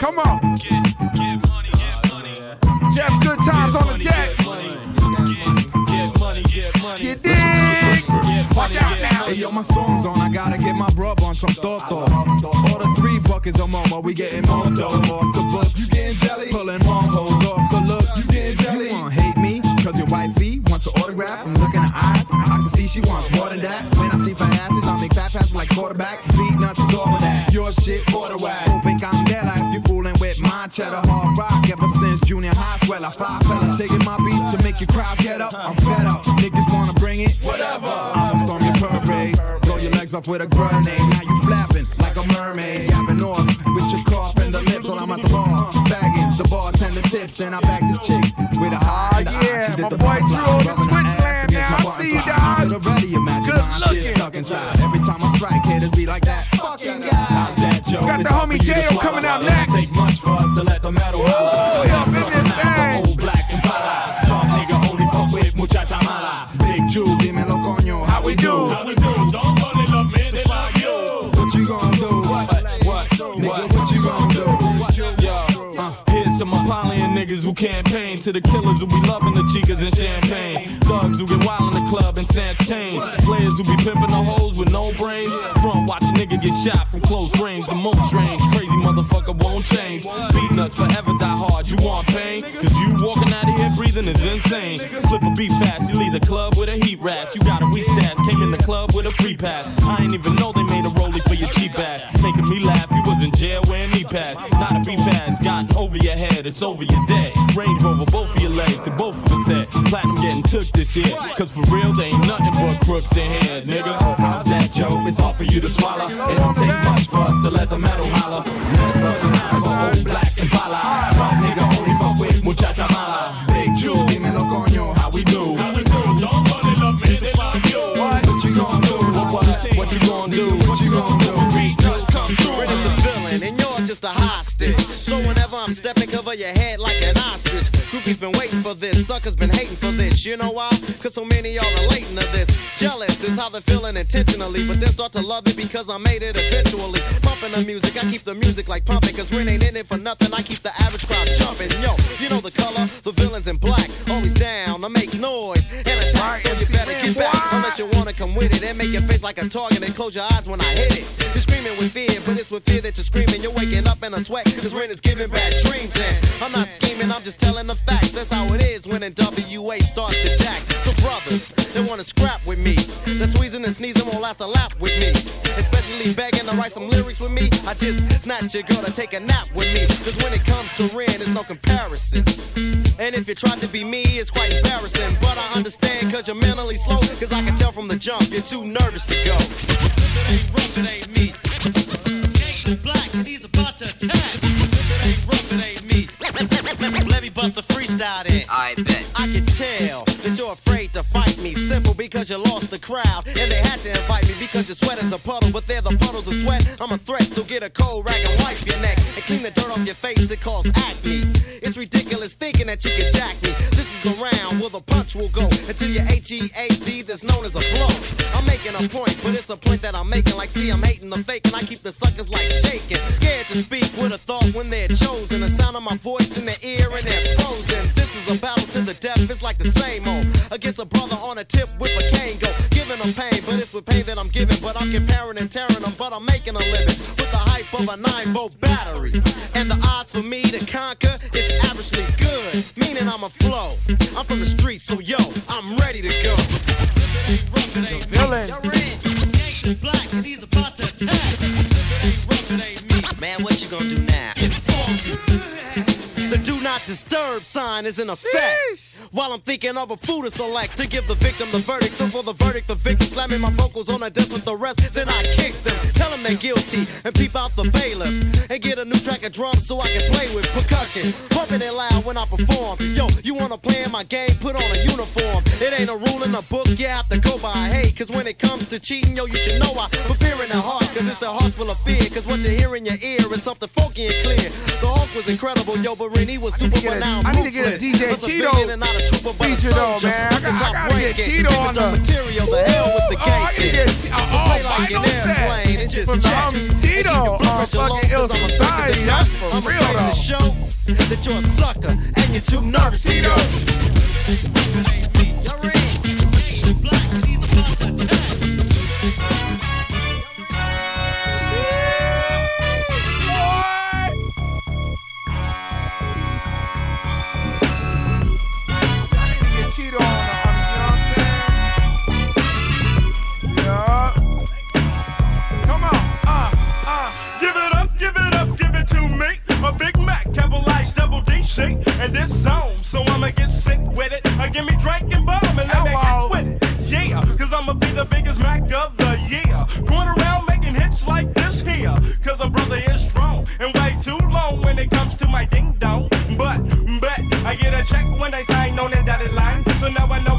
Come on. get money get money Jeff, good times on the deck. You dig? Watch out now. Hey yo, my song's on, I gotta get my rub on some toto. Order three buckets of mama, we getting more dough off the books. You getting jelly? Pulling more hoes off the look. You getting jelly? You wanna hate me? Cause your wifey wants an autograph from looking at eyes. I can see she wants more than that. When I see fat asses, I make fat passes like quarterback. Beatnuts is all of that. Your shit, border whack. Cheddar hard rock. Ever since junior high, swell I fly fella. Taking my beats to make your crowd get up. I'm fed up. Niggas wanna bring it? Whatever. I'ma storm your parade. Blow your legs off with a grenade. Now you flapping like a mermaid. Yapping off with your cough and the lips while I'm at the bar. Bagging the bartender tips. Then I bag this chick with a high in the eye. She did the boy Drew on the rubbing Twitch ass now. I see you, dog. Already imagine Good my shit looking. stuck inside. Every time I strike, haters be like that. Fucking guy. How's that, Joe? Got the homie for you to J.O. swallow. coming up next. Much for us to let the metal holler. In this thing. Old black and pala. Top nigga only fuck with muchacha mala. Big Jew, dímelo coño. How we do? How we do? Don't only love me, they love you. What you gonna do? What? What? Nigga, what you gonna do? Yo, uh. here's some Apollyon niggas who campaign to the killers who be loving the chicas and champagne. Thugs who get wild in the club and snatch chain. Players who be pimping the hoes with no brains. Front watch nigga get shot from close range. The most strange, crazy motherfucker won't change. Beatnuts forever die hard. You want pain? Cause you walking out of here breathing is insane. Flip a beat fast, you leave the club with a heat rash. You got a weak stash, came in the club with a free pass. I ain't even know they made a rollie for your cheap ass. Making me laugh, you was in jail wearing knee pads. Not a beat fast, gotten over your head, it's over your dead. Range Rover, both of your legs, to both of us said. Platinum getting took this year. Cause for real, they ain't nothing but crooks in here, nigga. How's that, Joe? It's hard for you to swallow. It don't take much for us to let the metal holler. For this, suckers been hating for this. You know why? Cause so many y'all relating to this. Jealous is how they're feeling intentionally, but then start to love it because I made it eventually. Pumping the music, I keep the music like pumping, cause Ren ain't in it for nothing. I keep the average crowd jumping. Yo, you know the color, the villains in black, always down I make noise and attack. So you better get back. Unless you wanna come with it and make your face like a target and close your eyes when I hit it. You're screaming with fear, but it's with fear that you're screaming. You're waking up in a sweat, cause Ren is giving bad dreams. And I'm not scheming, I'm just telling the facts. Wanna scrap with me. They're squeezing and sneezing won't last a lap with me. Especially begging to write some lyrics with me. I just snatch your girl to take a nap with me. Cause when it comes to Ren, there's no comparison. And if you try to be me, it's quite embarrassing. But I understand cause you're mentally slow. Cause I can tell from the jump, you're too nervous to go. If it ain't rough, it ain't me. Ain't black, and he's about to attack. If it ain't rough, it ain't me. Let me bust a freestyle then. I bet. I can tell that you're afraid to fight. Simple because you lost the crowd. And they had to invite me because your sweat is a puddle. But they're the puddles of sweat. I'm a threat, so get a cold rag and wipe your neck. And clean the dirt off your face that cause acne. It's ridiculous thinking that you can jack me. This is the round where the punch will go until your H-E-A-D that's known as a blow. I'm making a point, but it's a point that I'm making. Like, see, I'm hating the fake, and I keep the suckers like shaking. Scared to speak with a thought when they're chosen. The sound of my voice in their ear and they're frozen. This is a battle to the death, it's like the same old. Giving them pain, but it's with pain that I'm giving. But I'm comparing and tearing them, but I'm making a living. With the hype of a 9 volt battery. And the odds for me to conquer, it's averagely good. Meaning I'm a flow. I'm from the streets, so yo, I'm ready to go. The villain. Disturb sign is in effect. While I'm thinking of a food to select to give the victim the verdict. So for the verdict, the victim slamming my vocals on a desk with the rest. Then I kick them, tell them they're guilty, and peep out the bailiff. And get a new track of drums so I can play with percussion. Pumping it loud when I perform. Yo, you wanna play in my game? Put on a uniform. It ain't a rule in the book, you have to go by. Hey, cause when it comes to cheating, yo, you should know I put fear in their hearts. Cause it's their hearts full of fear. Cause what you hear in your ear is something funky and clear. The Hulk was incredible, yo, but Renee was super renowned. I need to get a DJ Cheeto feature though, man. I, got, I gotta get Cheeto on the material. The hell with the Oh, I get oh, oh, final set from the homie Cheeto on fucking Ill Society. That's for real though. to show that you're a sucker and you're too nervous to go. A Big Mac, capitalized double D shake, and this zone, so I'ma get sick with it. I give me drink and bomb and let me get with it. Yeah, cause I'ma be the biggest Mac of the year. Going around making hits like this here, cause a brother is strong and way too long when it comes to my ding dong. But, but, I get a check when they sign on the dotted line, so now I know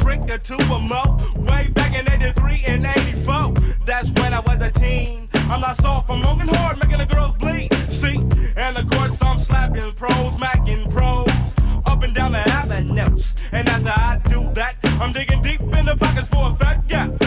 trick or two or more. Way back in 83 and 84. That's when I was a teen. I'm not soft, I'm long hard, making the girls bleed. See? And of course, I'm slapping pros, macking pros. Up and down the avenues. And after I do that, I'm digging deep in the pockets for a fat gap.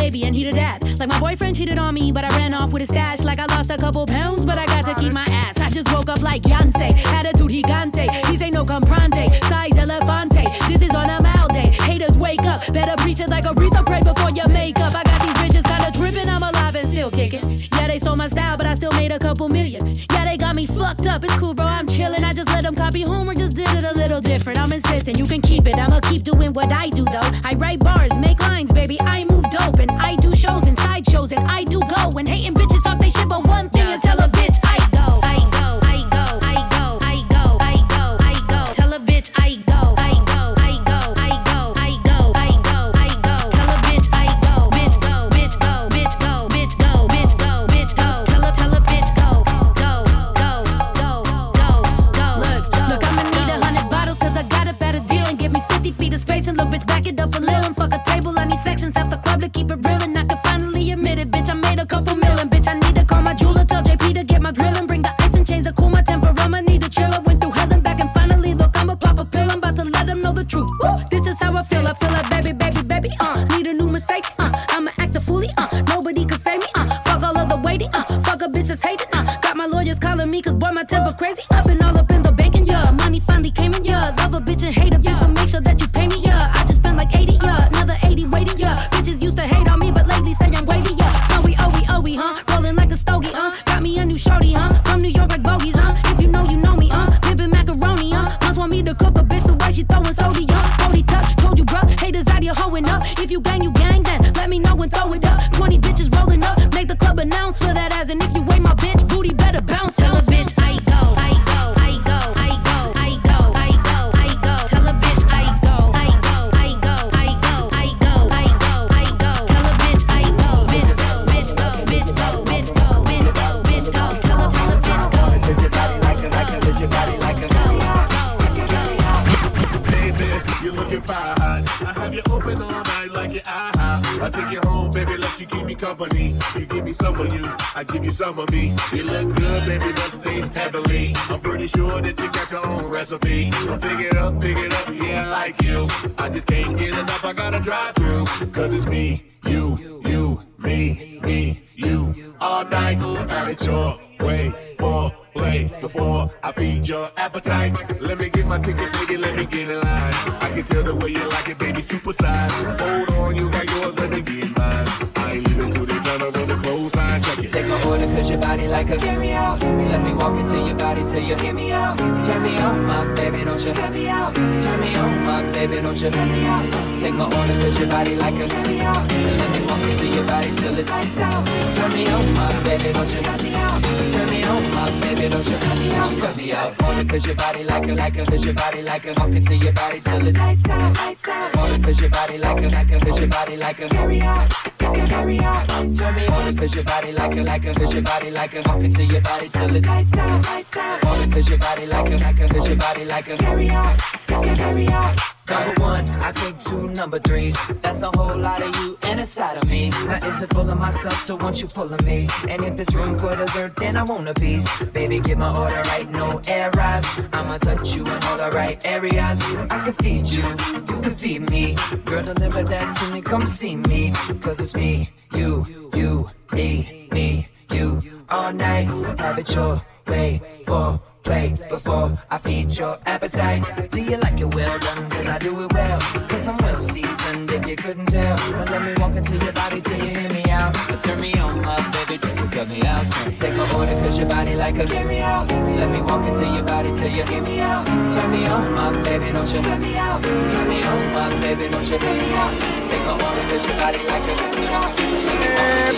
Baby and he did that. Like my boyfriend cheated on me, but I ran off with his stash. Like I lost a couple pounds, but I got to keep my ass. I just woke up like Beyonce, attitude gigante. These ain't no comprante, size elefante. This is on a mild day. Haters wake up, better preach it like Aretha. Pray before your makeup. I got these bitches kinda tripping, I'm alive and still kicking. Yeah, they stole my style, but I still made a couple million. Yeah, they got me fucked up. It's cool, bro. I'm chillin'. I just let them copy Homer, just did it a little different. I'm insisting, you can keep it. I'ma keep doing what I do though. I write bars, make lines, baby. I Of me. You look good, baby, let's taste heavily. I'm pretty sure that you got your own recipe. So pick it up, pick it up, yeah, like you. I just can't get enough, I gotta drive through. Cause it's me, you, you, me, me, you. All night, and it's your way for play before I feed your appetite. Let me get my ticket, baby, let me get in line. I can tell the way you like it, baby, super size. Hold on, you got yours, let me get Check it. Take my order cause your body like a carry out. Let me walk into your body till you hear me out. Turn me on, my baby, don't you hear me out. Turn me on, my baby, don't you hear me out. Take my order cause your body like a carry out. Let me walk into your body till it's lights out. Turn me on, my baby, don't you hear me out. Turn me on, my baby, don't you hear me out. Cut me out. Order cause your body like a, like a, cause your body like a. Walk into your body till it's lights out, lights out. Order cause your body like a, like a, cause your body like a. Carry out, carry out. Turn me on cause your body like a, like a, cause your body like a. Walk into your body till it's lights out, lights out. Cause your body like a, like a, cause your body like a. Carry out, carry out. Number one, I take two number threes. That's a whole lot of you and a side of me. Now is it full of myself to want you full of me? And if it's room for dessert, then I want a piece. Baby, get my order right, no errors. I'ma touch you in all the right areas. I can feed you, you can feed me. Girl, deliver that to me, come see me. Cause it's me, you, you, me, me, you. All night, have it your way for play before I feed your appetite. Do you like it well done? Cause I do it well. Cause I'm well seasoned if you couldn't tell. But let me walk into your body till you hear me out. But turn me on, my baby, don't cut me out. So take my order cause your body like a carry out. Let me walk into your body till you hear me out. Turn me on, my baby, don't you hear me out. Turn me on, my baby, don't you hear me out. Take my order cause your body like a carry out.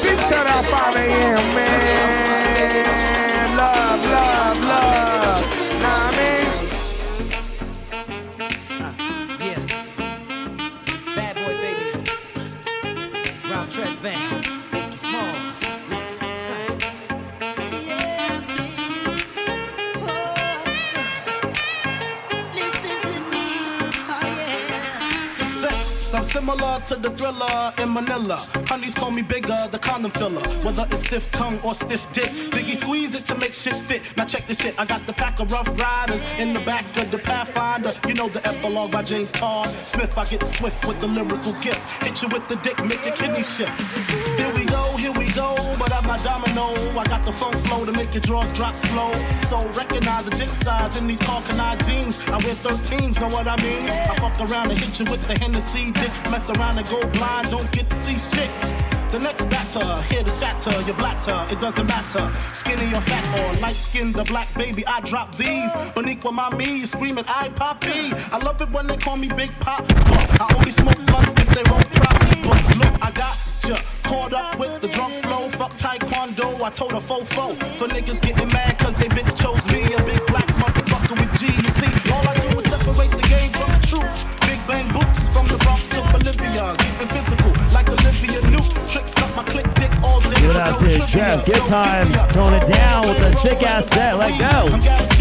Big shout out 5 a.m., man. Love, love, love. Nah, I similar to the thriller in Manila. Honeys call me bigger, the condom filler. Whether it's stiff tongue or stiff dick, Biggie squeeze it to make shit fit. Now check this shit, I got the pack of rough riders in the back of the Pathfinder. You know the epilogue by James Todd Smith. I get swift with the lyrical gift. Hit you with the dick, make your kidney shift. Here we go, here we go, but I'm not domino. I got the funk flow to make your drawers drop slow. So recognize the dick size in these Calvin Klein jeans. I wear 13s, know what I mean? I fuck around and hit you with the Hennessy dick. Mess around and go blind, don't get to see shit. The next batter, here to shatter your blatter, it doesn't matter. Skinny or fat or light skinned or black, baby, I drop these. Boricua mommy screaming, I poppy. I love it when they call me Big Pop. I only smoke blunts if they roll properly. But look, I got ya caught up with the drunk flow. Fuck taekwondo, I told a fofo. For niggas getting mad cause they bitch chose me. A big black motherfucker with G. You see, all I do is separate the game from the truth. Big bang boots from the Bronx to Bolivia. Keeping physical like Olivia Newt. Tricks up my click dick all day. Good out there, Jeff. Good times. Tone it down with a sick ass set. Let go.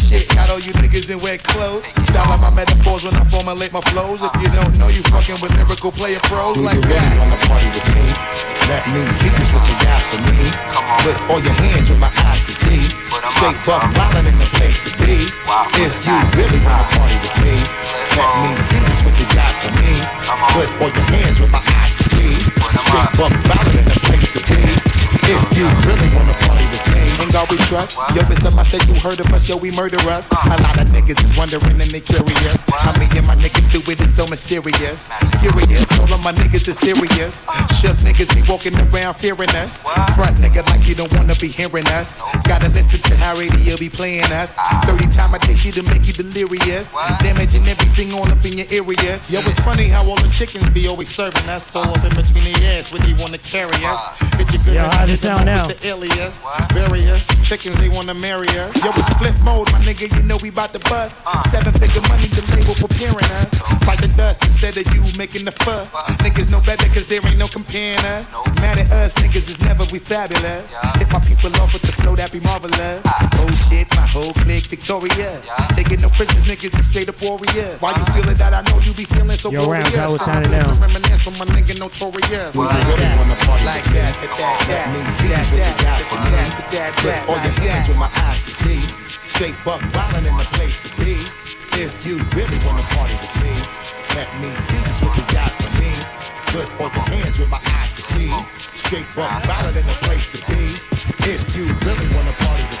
shit, got all you niggas in wet clothes. Style on my metaphors when I formulate my flows. If you don't know, you fucking with lyrical player pros Do like you really that. wanna party with me? Let me see just what you got for me. Put all your hands with my eyes to see. Straight buck wildin' in the place to be. If you really wanna party with me, let me see just what you got for me. Put all your hands with my eyes to see. Straight buck wildin' in the place to be. If you really wanna God we trust. Yo, this up my state, you heard of us, yo, we murder us. A lot of niggas is wondering and they curious. How me and my niggas do it? is so mysterious. Furious, all of my niggas is serious. Shook niggas be walking around fearing us. Front nigga like you don't wanna be hearing us. Gotta listen to how radio be playing us. 30 time I take you to make you delirious. Damaging everything all up in your areas. Yo, it's funny how all the chickens be always serving us. So up in between the ass when they wanna carry us. Hit your good Yo, how's it sound now? with the alias. Various chickens, they wanna marry us. Yo, it's flip mode, my nigga, you know we bout to bust. Seven figure money, the label preparing us. Fight the dust instead of you making the fuss. Niggas know better cause there ain't no comparing us. Mad at us, niggas is never we fabulous. Hit my people off with the flow that be marvelous. Oh shit, my whole clique victorious. Taking no prisoners, niggas is straight up warriors. Why you feeling that? I know you be feeling so Yo, glorious. Rams, how it I'm sounding feeling now? so Reminisce on my nigga notorious. Do you Like really that, wanna party like with me? that, that, that, Let me that, see that, just what you that, got that, for that, me. that, that, That, all your hands with my eyes to see. Straight buck wildin' in the place to be. If you really wanna party with me, let me see just what you got for me. Good all your hands with my eyes to see. Straight buck wildin' in the place to be. If you really wanna party with me.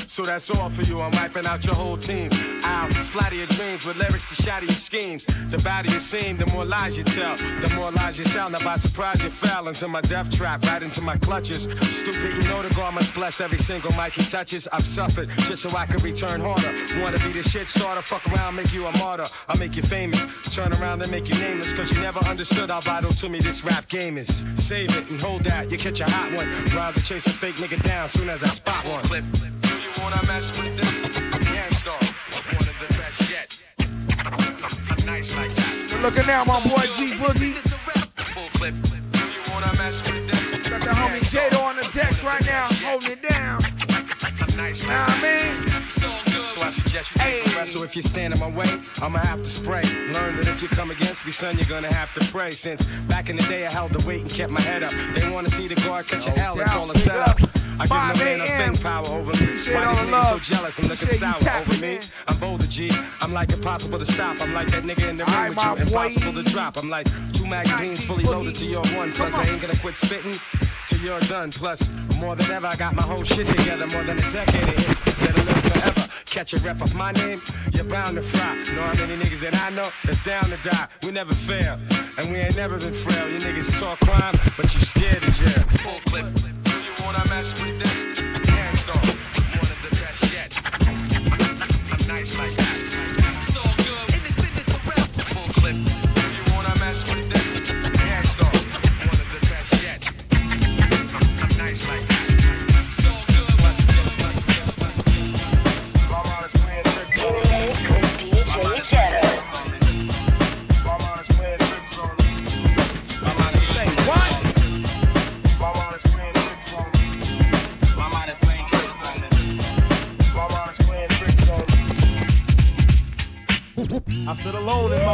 So that's all for you. I'm wiping out your whole team. I'll splatter your dreams with lyrics to shatter your schemes. The badder you seem, the more lies you tell. The more lies you shout. Now by surprise you fell into my death trap, right into my clutches. Stupid, you know the God must bless every single mic he touches. I've suffered just so I can return harder. Wanna be the shit starter, fuck around, make you a martyr. I'll make you famous. Turn around and make you nameless, cause you never understood how vital to me this rap game is. Save it and hold that, you catch a hot one. Rather chase a fake nigga down soon as I spot one. Clip. You wanna mess with this? Gang Starr. One of the best yet. I'm nice like that. Good looking now, my boy G Boogie. Full clip. You wanna mess with this? Got the homie Jado on the decks right now, holding it down. I'm nice Know like what I mean? So. So I suggest you take a rest. So if you stand in my way, I'ma have to spray. Learn that if you come against me, son, you're gonna have to pray. Since back in the day, I held the weight and kept my head up. They wanna see the guard catch a L, it's all a setup. I give no 5 man a a.m. thing power over me. Appreciate Why all these the niggas so love. jealous and looking Appreciate you sour tapping over me? in. I'm bolder, G. I'm like impossible to stop. I'm like that nigga in the ring Alright, with you, impossible to drop. I'm like two magazines fully loaded to your one. Plus, I ain't gonna quit spitting till you're done. Plus, more than ever, I got my whole shit together. More than a decade of hits that'll live forever. Catch a rep of my name, you're bound to fry. Know how many niggas that I know that's down to die. We never fail, and we ain't never been frail. You niggas talk crime, but you scared of jail. Full clip. You wanna mess with this? Gang Starr. One of the best yet. I'm nice like that.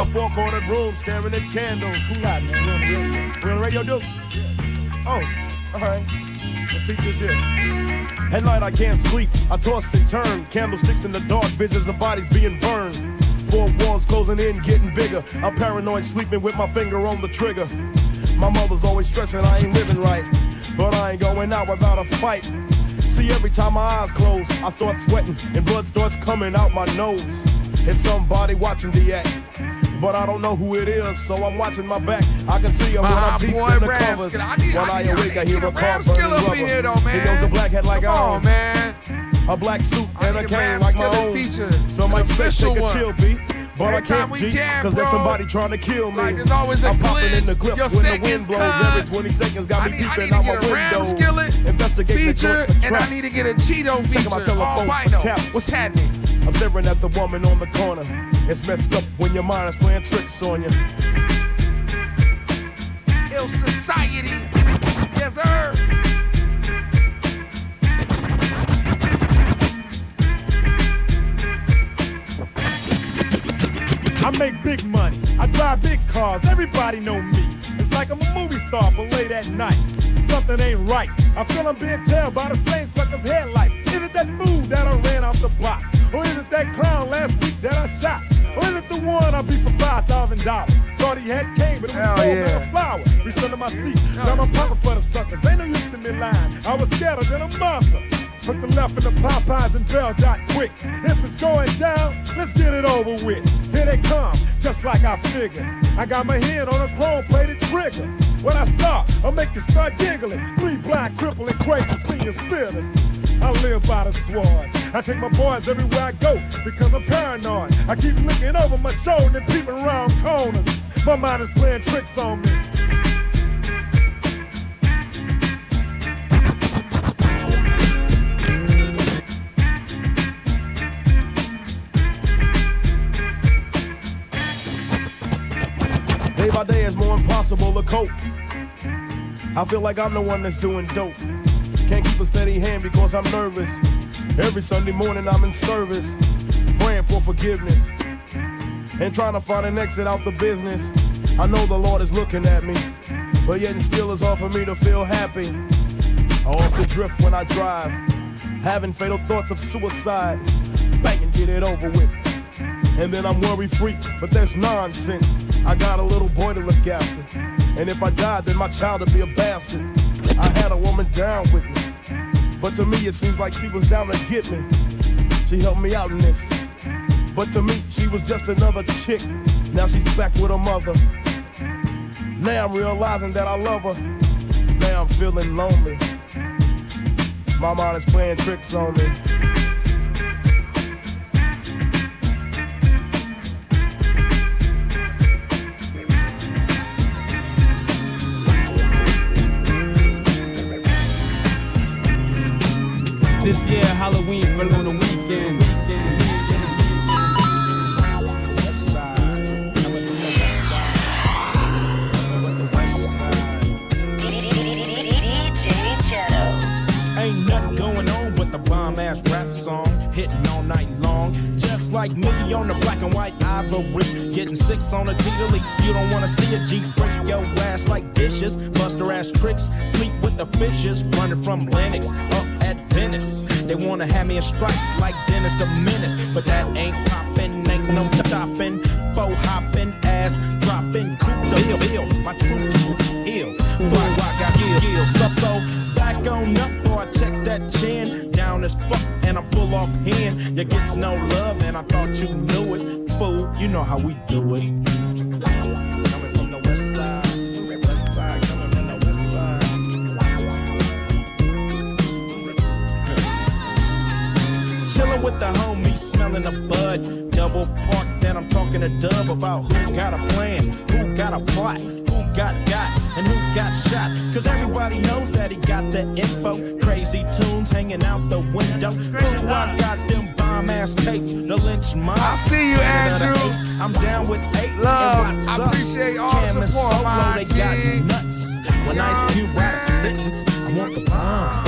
Four cornered room staring at candles. Cool out, man. The radio. We're on the radio, dude? Oh, all right. Peep this here. At night I can't sleep. I toss and turn. Candlesticks in the dark, visions of bodies being burned. Four walls closing in, getting bigger. I'm paranoid, sleeping with my finger on the trigger. My mother's always stressing I ain't living right. But I ain't going out without a fight. See, every time my eyes close, I start sweating and blood starts coming out my nose. It's somebody watching the act. But I don't know who it is, so I'm watching my back. I can see him when I'm deep ah, boy in the Ramskill. covers. I need- when I I, need- I awake, I need hear a car burning rubber. here, though, man. He goes a black hat like Come I own. man. A black suit and a cane like my own. feature, So an might say take a chill beat. But Every I can't G, jam, cause there's somebody trying to kill me. like there's always a I'm popping in the clip Your when the wind blows cut. every 20 seconds. Got I me need, I peeping out get a my Ram window. skillet Investigate the feature, for and I need to get a Cheeto feature. All vinyl. What's happening? I'm staring at the woman on the corner. It's messed up when your mind is playing tricks on you. Ill society. Yes, sir. I make big money. I drive big cars. Everybody know me. It's like I'm a movie star, but late at night. Something ain't right. I feel I'm being tailed by the same sucker's headlights. Is it that fool that I ran off the block? Or is it that clown last week that I shot? Or is it the one I beat for five thousand dollars? Thought he had cane, but it was Hell gold yeah. flower. Reached under my seat. Now I'm popping for the suckers. Ain't no use to me lying. I was scared than a mother. Put the left in the Popeyes and Bell dot quick. If it's going down, let's get it over with. Here they come, just like I figured. I got my hand on a chrome plated trigger. What I saw, I'll make you start giggling. Three blind, crippling, crazy senior citizens. I live by the sword. I take my boys everywhere I go because I'm paranoid. I keep looking over my shoulder and peeping around corners. My mind is playing tricks on me. Day by day is more impossible to cope. I feel like I'm the one that's doing dope. Can't keep a steady hand because I'm nervous. Every Sunday morning I'm in service, praying for forgiveness and trying to find an exit out the business. I know the Lord is looking at me, but yet and still it's hard for me to feel happy. I often drift when I drive, having fatal thoughts of suicide. Bang and get it over with. And then I'm worry free, but that's nonsense. I got a little boy to look after. And if I die, then my child will be a bastard. I had a woman down with me. But to me, it seems like she was down to get me. She helped me out in this. But to me, she was just another chick. Now she's back with her mother. Now I'm realizing that I love her. Now I'm feeling lonely. My mind is playing tricks on me. Halloween on the weekend. Ain't nothing going on but the bomb ass rap song hitting all night long. Just like me on the black and white ivory, getting six on a to. You don't wanna see a G break your ass like dishes, buster ass tricks, sleep with the fishes, running from Lennox up. They wanna have me in stripes like Dennis the Menace, but that ain't poppin', ain't no stopping. Faux hopping, ass dropping, cool the bill, bill. My truth ill. Fly rock got skills. So so back on up, boy. Check that chin down as fuck, and I'm full off hand. You gets no love, and I thought you knew it, fool. You know how we do it. Homies, smelling a bud. Double park, then I'm talking to Dub about who got a plan, who got a plot, who got got, and who got shot. Cause everybody knows that he got the info. Crazy tunes hanging out the window. Ooh, I got them bomb ass tapes, the Lench Mob. I see you, Andrew. I'm down with eight. Love. I appreciate all Cam the support, Solo, my they G. got nuts. When Ice what Cube I'm write a sentence, I want the bomb.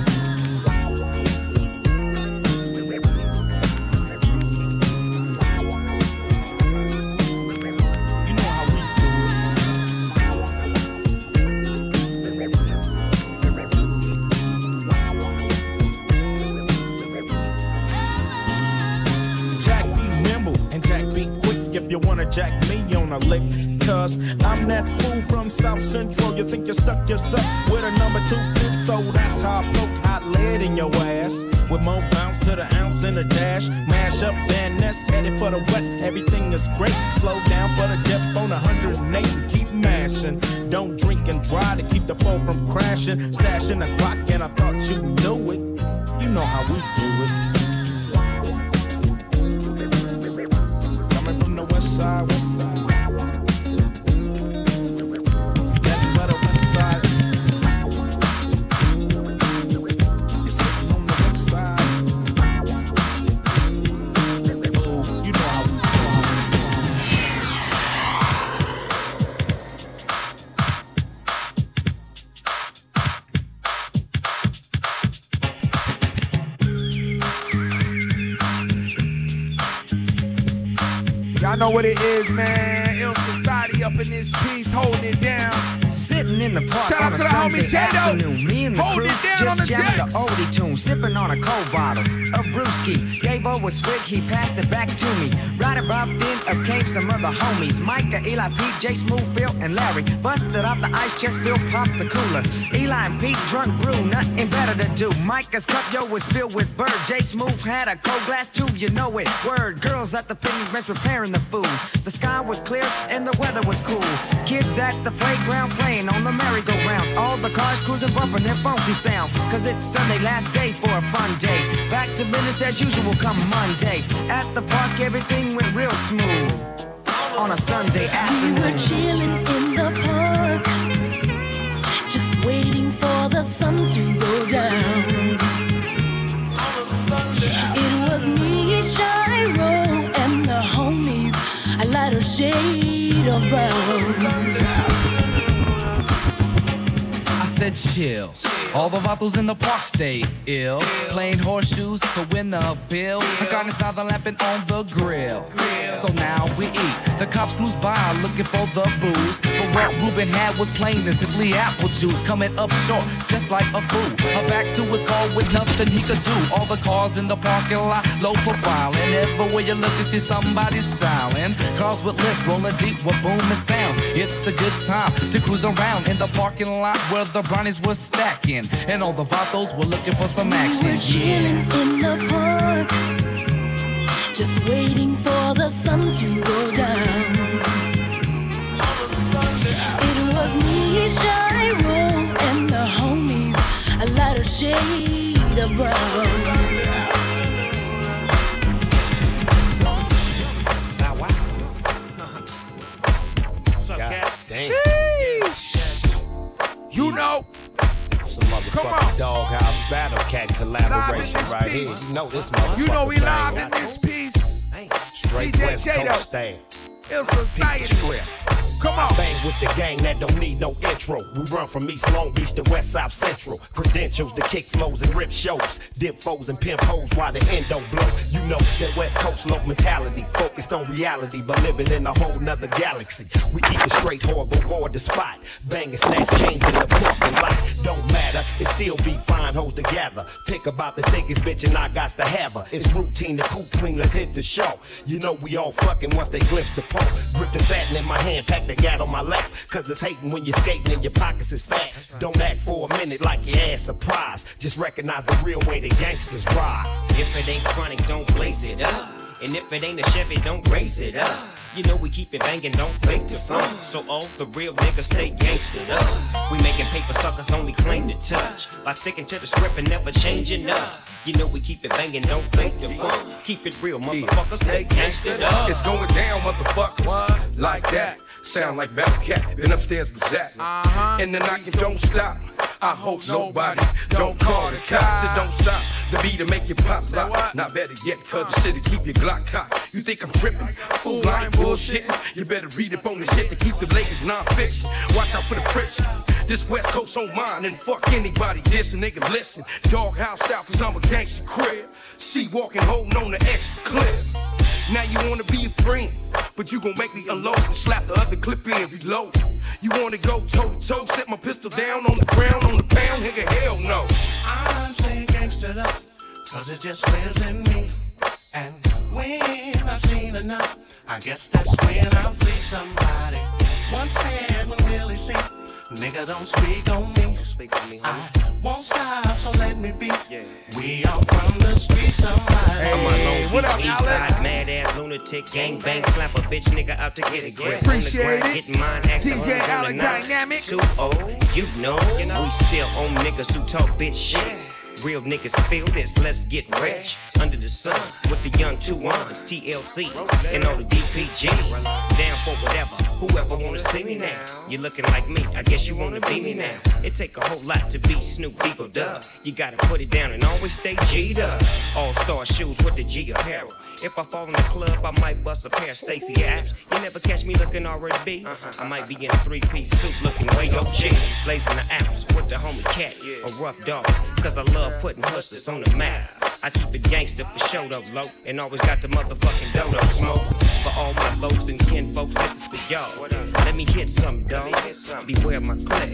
Jack me on a lick. Cause I'm that fool from South Central. You think you stuck yourself with a number two fit, so that's how I broke hot lead in your ass. With more bounce to the ounce and the dash. Mash up Van Ness, headed for the west. Everything is great. Slow down for the depth on 108 and keep mashing. Don't drink and drive to keep the foe from crashing. Stashing the clock, and I thought you knew it. You know how we do it. Know what it is, man. Ill Society up in this piece, holding it down. Sitting in the park Shout out on a to the homie Sunday J-Lo. afternoon, me and the Holding crew it down on just the jamming decks. the oldie tune, sipping on a cold bottle of brewski. Gave over a swig, he passed it back to me. Right about then, up came some other homies: Micah, Eli, Pete, J. Smooth, Phil, and Larry. Busted off the ice chest, Phil popped the cooler. Eli and Pete drunk brew, nothing better to do. Micah's cup, yo, was filled with bird. J. Smooth had a cold glass too, you know it. Word, girls at the picnic bench preparing the food. The sky was clear and the weather was cool. Kids at the playground playing on the merry-go-rounds. All the cars cruising, bumping their funky sound. Cause it's Sunday, last day for a fun day. Back to business as usual come Monday. At the park, everything real smooth. On a Sunday afternoon. We were chilling in the park, just waiting for the sun to go down. It was me, Shiro, and the homies, a lighter shade of brown. Said chill. All the vatos in the park stay ill. Playing horseshoes to win a bill. The now they're lapping on the grill. So now we eat. The cops cruise by looking for the booze. But what Ruben had was plain and simply apple juice. Coming up short, just like a fool. A back to his car with nothing he could do. All the cars in the parking lot, low profile. And everywhere you look, you see somebody styling. Cars with lifts rolling deep with booming sounds. It's a good time to cruise around in the parking lot where the brownies were stacking. And all the vatos were looking for some action. We were chilling Yeah. in the park, just waiting for the sun to go down. It was me, Shiro, and the homies, a lighter shade of brown. Know. Some motherfucking doghouse battle cat collaboration right piece. here. You know this motherfucker. You know we live in this piece. Straight DJ West. Coast style. Ill Society. Come on. Bang with the gang that don't need no intro. We run from East Long Beach to West South Central. Credentials to kick flows and rip shows. Dip foes and pimp hoes while the end don't blow. You know that West Coast low mentality. Focused on reality, but living in a whole nother galaxy. We keep it straight, horrible, board the spot. Bang and snatch chains in the parking lot. Don't matter, it still be fine hoes together. Pick about the thickest bitch and I got to have her. It's routine to cool clean, let's hit the show. You know we all fucking once they glimpse the pole. Grip the satin in my hand, pack the gat on my lap. Cause it's hating when you're skating and your pockets is fat. Don't act for a minute like your ass surprised. Just recognize the real way the gangsters ride. If it ain't chronic, don't blaze it up. And if it ain't a Chevy, don't race it up. You know we keep it banging, don't fake the funk. So all the real niggas stay gangstered up. We making paper suckers only claim to touch. By sticking to the script and never changing up. You know we keep it banging, don't fake the funk. Keep it real, motherfuckers, stay gangstered up. It's going down, motherfuckers. Like that. Sound like Battle Cat. Been upstairs with Zach. Uh-huh. And the knocking don't stop. I hope nobody don't call the cops. It don't stop the beat to make you pop lock. Not better yet, cause the shit to keep your Glock cocked. You think I'm tripping? Fool, I ain't bullshitting. You better read up on the shit to keep the Lakers non-fiction. Watch out for the friction. This West Coast on mine, and fuck anybody This dissing, nigga. Listen, doghouse out, cause I'm a gangster crib. See walking, holding on the extra clip. Now you wanna be a friend, but you gon' make me unload and slap the other clip in, reload. You wanna go toe to toe, set my pistol down on the ground, on the pound, nigga, hell no. I'm saying gangsta up, cause it just lives in me. And when I've seen enough, I guess that's when I'll flee somebody. One said Willie see, nigga don't speak on me. Don't speak on me, I won't stop, so let me be. We are from the streets, somebody. I'm a Long Beach East mad ass lunatic, gang bang, slap a bitch nigga out to get a grip. Appreciate on it. getting mine, act DJ the hoes on Alec. Dynamics. Too old, you know, we still on niggas who talk bitch shit. Real niggas feel this, let's get rich. Under the sun, with the young two ones, TLC, and all the DPGs. Down for whatever, whoever wanna see me now. You looking like me, I guess you wanna be me now. It take a whole lot to be Snoop Eagle Dub. You gotta put it down and always stay G'd up. All star shoes with the G apparel. If I fall in the club, I might bust a pair of Stacy apps. You never catch me looking R&B. I might be in a three-piece suit looking way OG. Blazing the apps with the homie cat, a rough dog. Cause I love putting hustlers on the map. I keep it gangster for show though, low. And always got the motherfucking dodo smoke. For all my folks and kin folks, this is for y'all. Let me hit some, dog. Beware my click.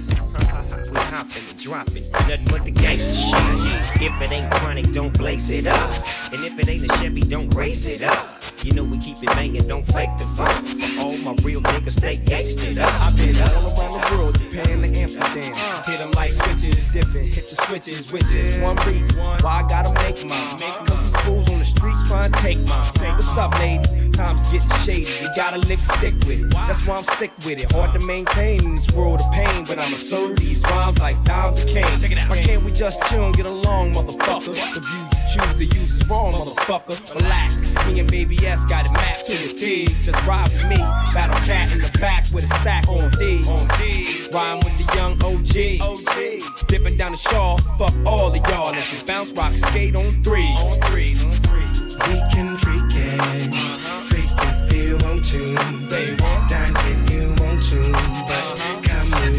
[LAUGHS] We hopping and dropping. Nothing but the gangster shit. If it ain't chronic, don't blaze it up. And if it ain't a Chevy, don't race it up. You know we keep it banging, don't fake the funk. All my real niggas, stay gangstered up. I've been all around the world, Japan to Amsterdam. Uh. Hit 'em like switches, dipping, hit the switches, which is one reason why I gotta make mine. Uh-huh. Cause these fools on the streets trying to take mine. Uh-huh. What's up, lady? Time's getting shady, you gotta lick stick with it. That's why I'm sick with it. Hard to maintain in this world of pain, but I'ma serve these rhymes like dimes and cane. Why can't we just chill and get along, motherfucker? The views choose to use is wrong, motherfucker. Relax, me and Baby S got it mapped to the T. Just ride with me, battle cat in the back with a sack on D. Rhyme with the young OG. Dipping down the shawl, fuck all of y'all. Let's bounce, rock, skate on three. On three, on three. We can freak it, freak if you want to. Dine if you want to, but come and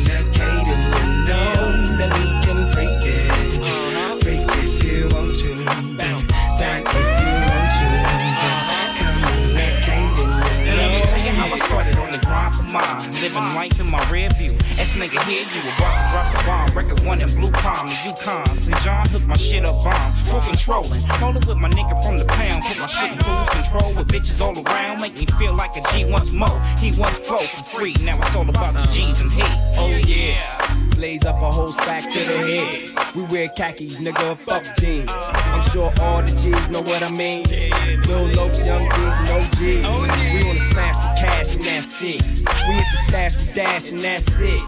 Living life in my rear view. S nigga here, you a rock, drop the bomb. Record one in Blue Palm, the Yukon. St. John hooked my shit up bomb. Full controlling. Rolling with my nigga from the pound. Put my shit in cruise control with bitches all around. Make me feel like a G once more. He once flow for free. Now it's all about the G's and he. Oh yeah. Blaze up a whole sack to the head. We wear khakis, nigga, fuck jeans. I'm sure all the G's know what I mean. Lil Lokes, young G's, no G's. We wanna smash the cash and that's it. We hit the stash, we dash and that's it.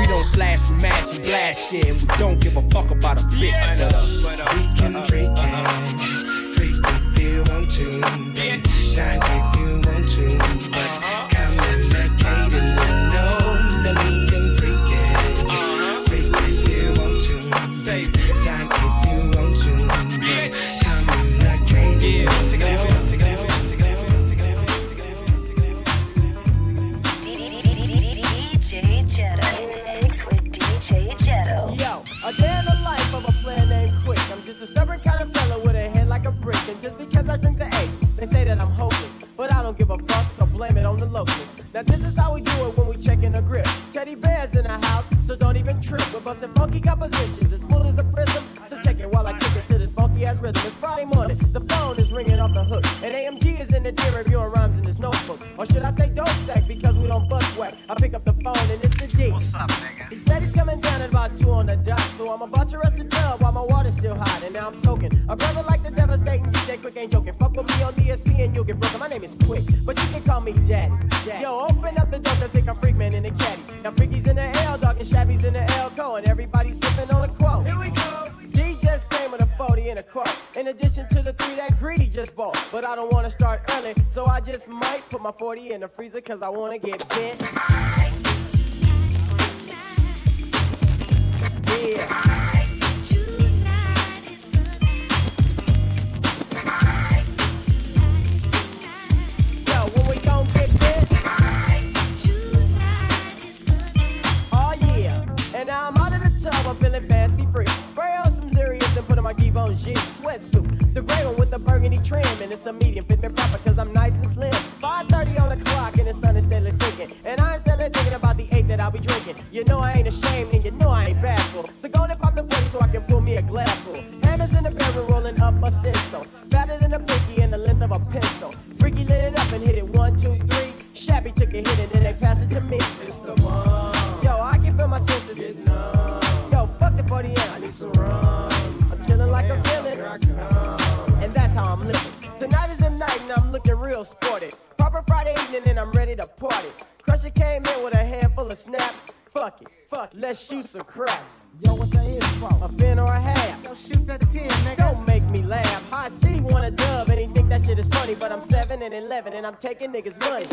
We don't flash, we mash, we blast shit. And we don't give a fuck about a bitch. But, We can freak it, freak if you want to. Dine Now this is how we do it when we check in a grip. Teddy bears in the house, so don't even trip. We're busting funky compositions, as full as a prism. So check it while I kick it to this funky ass rhythm. It's Friday morning, the phone is ringing off the hook. And AMG is in the deer reviewing rhymes in his notebook. Or should I say dope sack because we don't bust whack. I pick up the phone and it's the G. What's up, nigga? He said he's coming down at about two on the dot. So I'm about to rest the tub while my water's still hot. And now I'm soaking. A brother like the devastating DJ Quik ain't joking. Fuck with me on DSP and you'll get broken. My name is Quik, but you can call me Daddy. Addition to the three that Greedy just bought. But I don't wanna start early, so I just might put my 40 in the freezer cause I wanna get bent. Yeah. Trim and it's a medium. Fit me proper cause I'm nice and slim. 5.30 on the clock and the sun is steadily sinking. And I'm steadily thinking about the eight that I'll be drinking. You know I ain't ashamed and you know I ain't bashful. So go and pop the 40 so I can pull me a glass full. Hammers in the barrel Fuck. Let's shoot some craps. Yo, what that is for? A fin or a half? Yo, shoot that 10, nigga. Don't make me laugh. I see one a dub and he think that shit is funny, but I'm 7 and 11 and I'm taking niggas' money.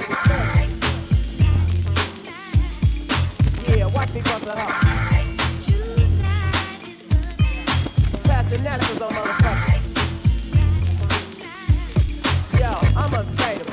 Yeah, watch me bust it up. Passing nationals on motherfuckers. Yo, I'm unfadable.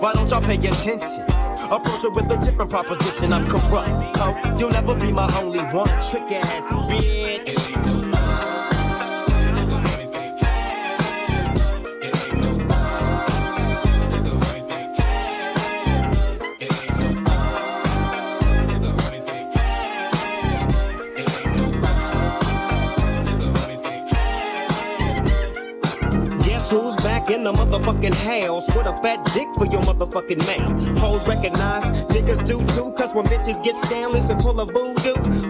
Why don't y'all pay attention? Approach her with a different proposition. I'm corrupt. Oh, you'll never be my only one. Trick ass bitch. Motherfucking house with a fat dick for your motherfucking mouth? Hoes recognize, niggas do too, cause when bitches get scandalous and pull a voodoo,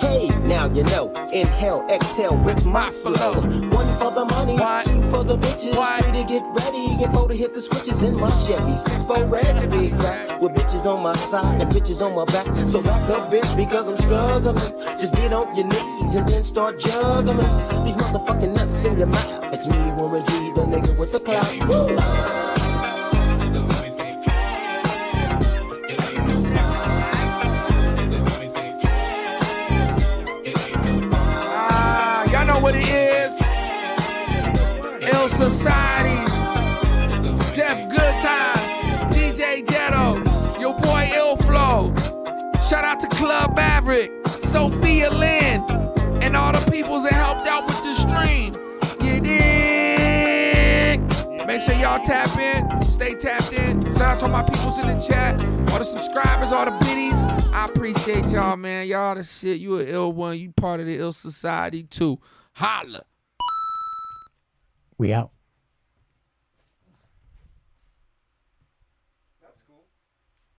Hey, now you know. Inhale, exhale with my flow. One for the money, two for the bitches. Three to get ready, and four to hit the switches in my Chevy. Six for red to be exact. With bitches on my side and bitches on my back. So back up, bitch, because I'm struggling. Just get on your knees and then start juggling. These motherfucking nuts in your mouth. It's me, Warren G, the nigga with the clout. Society, Jeff Good Times, DJ Ghetto, your boy Ill Flow. Shout out to Club Maverick, Sophia Lynn, and all the peoples that helped out with the stream. You? Make sure y'all tap in, stay tapped in. Shout out to my peoples in the chat, all the subscribers, all the biddies. I appreciate y'all, man. Y'all the shit. You an ill one. You part of the ill society too. Holla. We out.